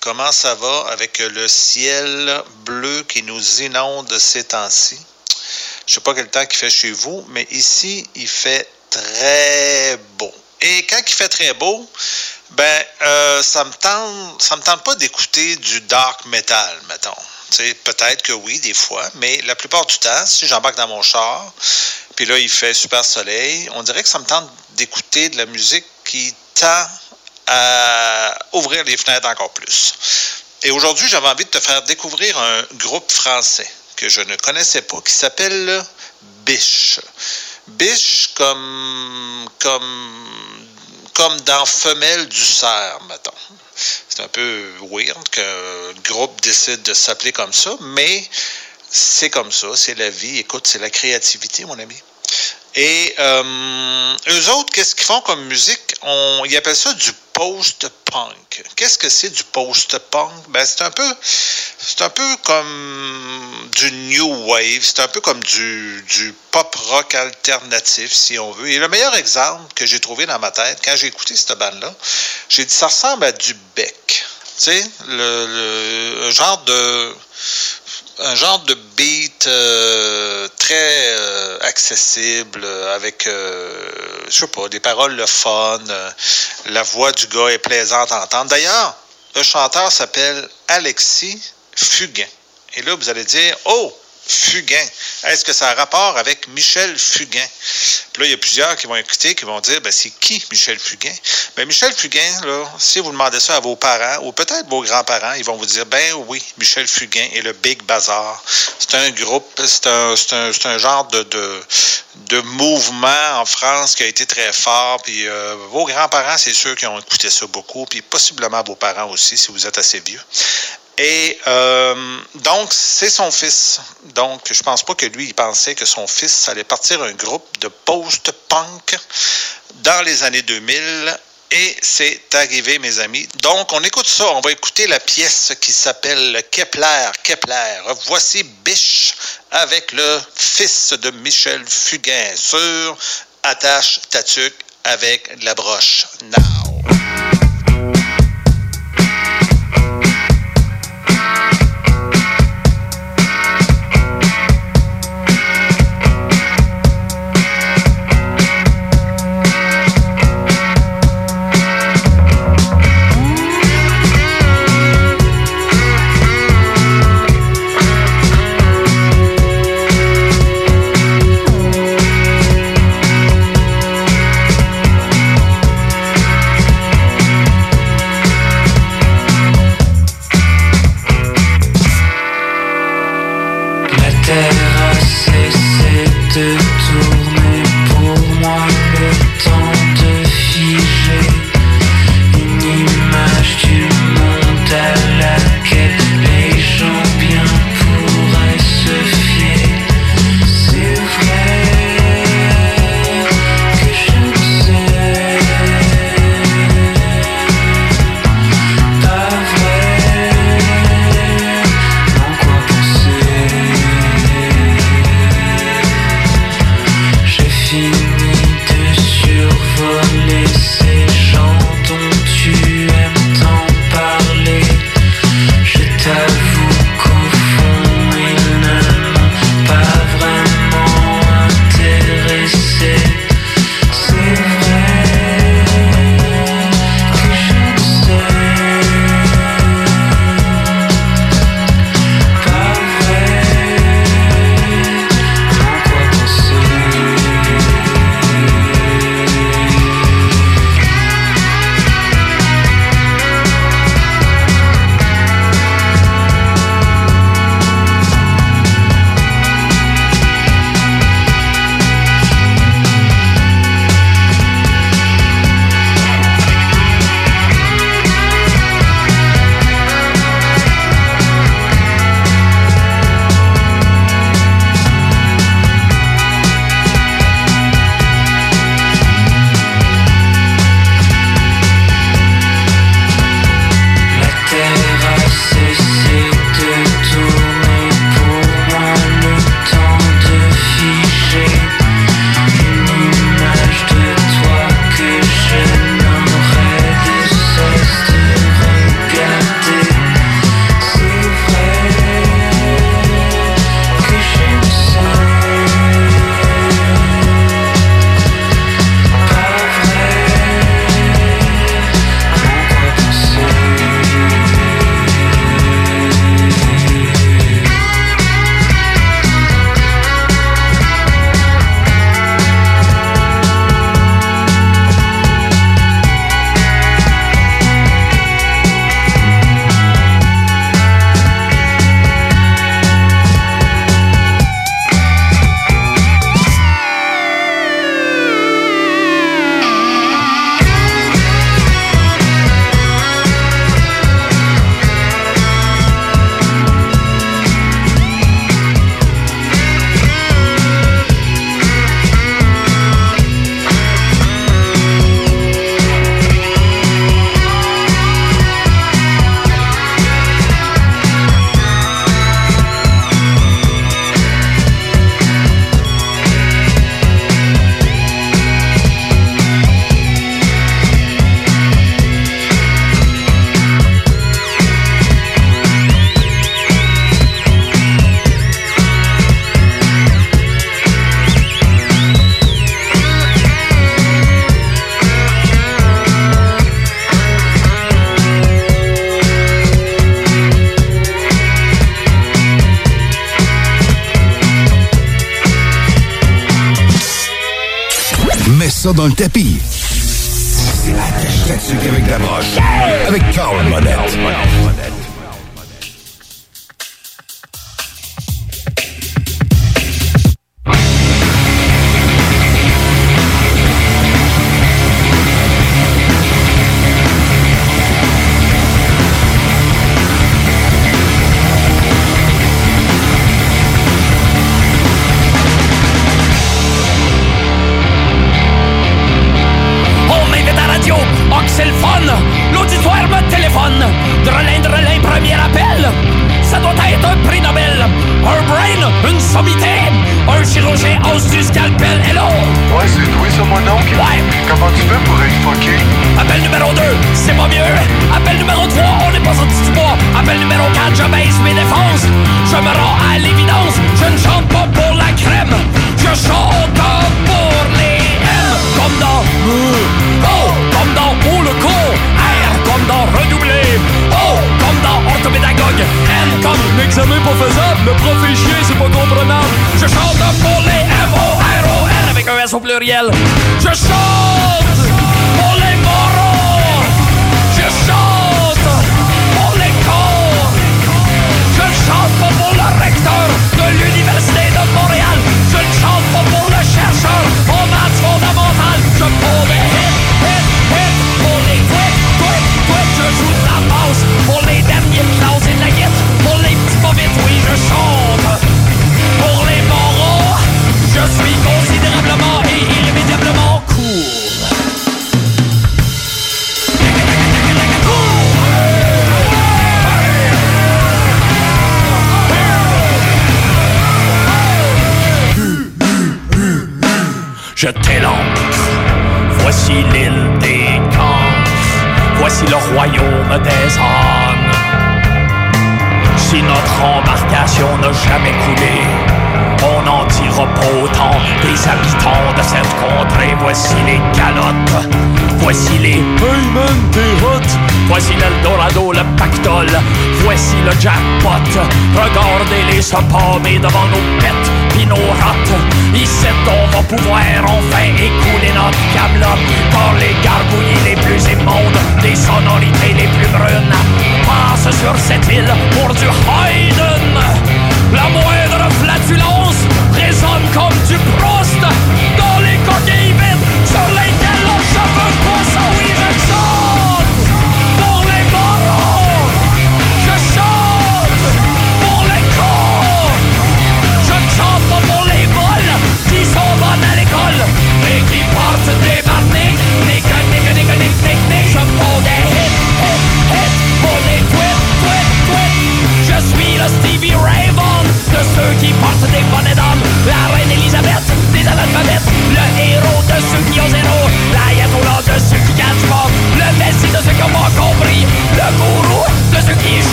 Comment ça va avec le ciel bleu qui nous inonde ces temps-ci? Je sais pas quel temps qu'il fait chez vous, mais ici, il fait très beau. Et quand il fait très beau, ben, euh, ça me tente, ça me tente pas d'écouter du dark metal, mettons. Peut-être que oui, des fois, mais la plupart du temps, si j'embarque dans mon char, puis là, il fait super soleil, on dirait que ça me tente d'écouter de la musique qui tend à ouvrir les fenêtres encore plus. Et aujourd'hui, j'avais envie de te faire découvrir un groupe français que je ne connaissais pas, qui s'appelle Biche. Biche comme, comme, comme dans Femelle du cerf, mettons. C'est un peu weird qu'un groupe décide de s'appeler comme ça, mais c'est comme ça, c'est la vie. Écoute, c'est la créativité, mon ami. Et euh, eux autres, qu'est-ce qu'ils font comme musique? On, ils appellent ça du post-punk. Qu'est-ce que c'est du post-punk? Ben, c'est un peu c'est un peu comme du new wave, c'est un peu comme du, du pop rock alternatif, si on veut. Et le meilleur exemple que j'ai trouvé dans ma tête, quand j'ai écouté cette bande-là, j'ai dit ça ressemble à du bec. Tu sais, le, le- genre de un genre de beat euh, très euh, accessible euh, avec euh, je sais pas des paroles le fun la voix du gars est plaisante à entendre. D'ailleurs le chanteur s'appelle Alexis Fugain. Et là vous allez dire oh Fugain est-ce que ça a rapport avec Michel Fugain? Puis là il y a plusieurs qui vont écouter qui vont dire ben c'est qui Michel Fugain? Ben Michel Fugain là si vous demandez ça à vos parents ou peut-être vos grands-parents ils vont vous dire ben oui Michel Fugain et le Big Bazar c'est un groupe c'est un, un, un genre de, de de mouvement en France qui a été très fort. Puis euh, vos grands-parents, c'est sûr qui ont écouté ça beaucoup, puis possiblement vos parents aussi, si vous êtes assez vieux. Et euh, donc, c'est son fils. Donc, je pense pas que lui, il pensait que son fils allait partir un groupe de post-punk dans les années 2000. Et c'est arrivé, mes amis. Donc, on écoute ça. On va écouter la pièce qui s'appelle Kepler, Kepler. Voici Biche avec le fils de Michel Fugain sur Attache Tatuc avec la broche. Now.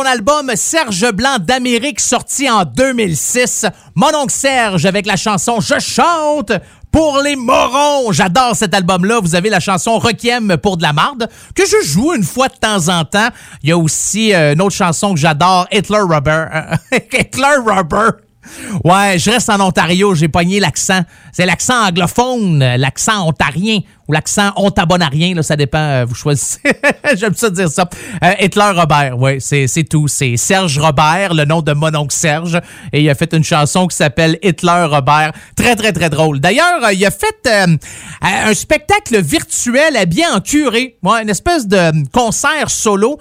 son album Serge Blanc d'Amérique sorti en 2006. Mon oncle Serge avec la chanson Je chante pour les morons. J'adore cet album-là. Vous avez la chanson Requiem pour de la marde que je joue une fois de temps en temps. Il y a aussi euh, une autre chanson que j'adore, Hitler Rubber. [LAUGHS] Hitler Rubber. Ouais, je reste en Ontario, j'ai pogné l'accent. C'est l'accent anglophone, l'accent ontarien l'accent on t'abonne à rien, là, ça dépend, euh, vous choisissez. [LAUGHS] J'aime ça dire ça. Euh, Hitler Robert, oui, c'est tout. C'est Serge Robert, le nom de mon oncle Serge. Et il a fait une chanson qui s'appelle Hitler Robert. Très, très, très drôle. D'ailleurs, euh, il a fait un spectacle virtuel habillé en curé. Ouais, une espèce de concert solo.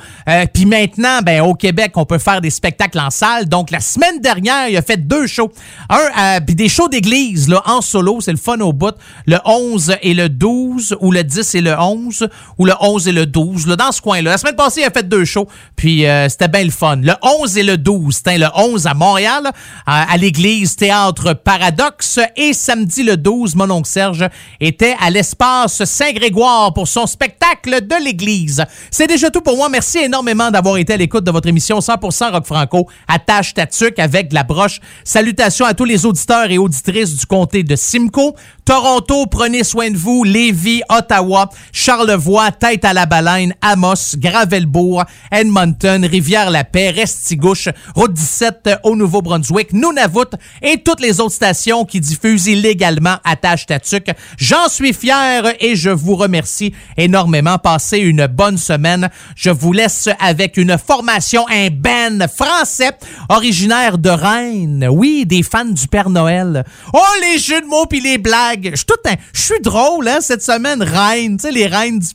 Puis maintenant, ben, au Québec, on peut faire des spectacles en salle. Donc, la semaine dernière, il a fait deux shows. Un, puis des shows d'église, là, en solo. C'est le fun au bout. Le 11 et le 12 12 ou le 10 et le 11 ou le 11 et le 12, là, dans ce coin-là. La semaine passée, il a fait deux shows, puis euh, c'était bien le fun. Le 11 et le 12, c'était le 11 à Montréal, à, à l'église Théâtre Paradoxe, et samedi le 12, mon oncle Serge était à l'espace Saint-Grégoire pour son spectacle de l'église. C'est déjà tout pour moi. Merci énormément d'avoir été à l'écoute de votre émission 100% Rock Franco. Attache ta avec de la broche. Salutations à tous les auditeurs et auditrices du comté de Simcoe. Toronto, prenez soin de vous. Lévis, Ottawa, Charlevoix, Tête à la Baleine, Amos, Gravelbourg, Edmonton, Rivière-la-Paix, Restigouche, Route 17 au Nouveau-Brunswick, Nunavut et toutes les autres stations qui diffusent illégalement Attache ta tuque. J'en suis fier et je vous remercie énormément. Passez une bonne semaine. Je vous laisse avec une formation, un band français originaire de Rennes. Oui, des fans du Père Noël. Oh, les jeux de mots puis les blagues. Je suis drôle, hein, cette semaine. Rennes, tu sais, les reines du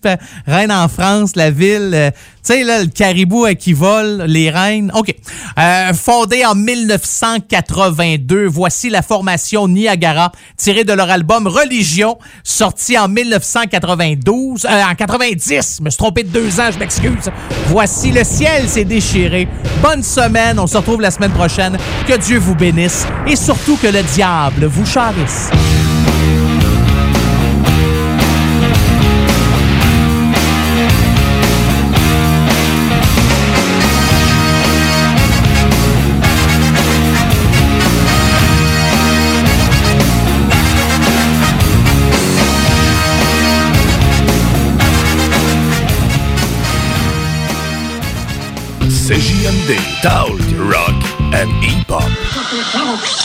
Rennes en France, la ville. euh, tu sais, là, le caribou euh, qui vole, les reines. OK. Euh, fondé en 1982, voici la formation Niagara, tirée de leur album Religion, sorti en 1992, euh, en 90. Je me suis trompé de deux ans, je m'excuse. Voici Le ciel s'est déchiré. Bonne semaine, on se retrouve la semaine prochaine. Que Dieu vous bénisse et surtout que le diable vous charisse. CJMD, Talk, Rock and Hip-Hop.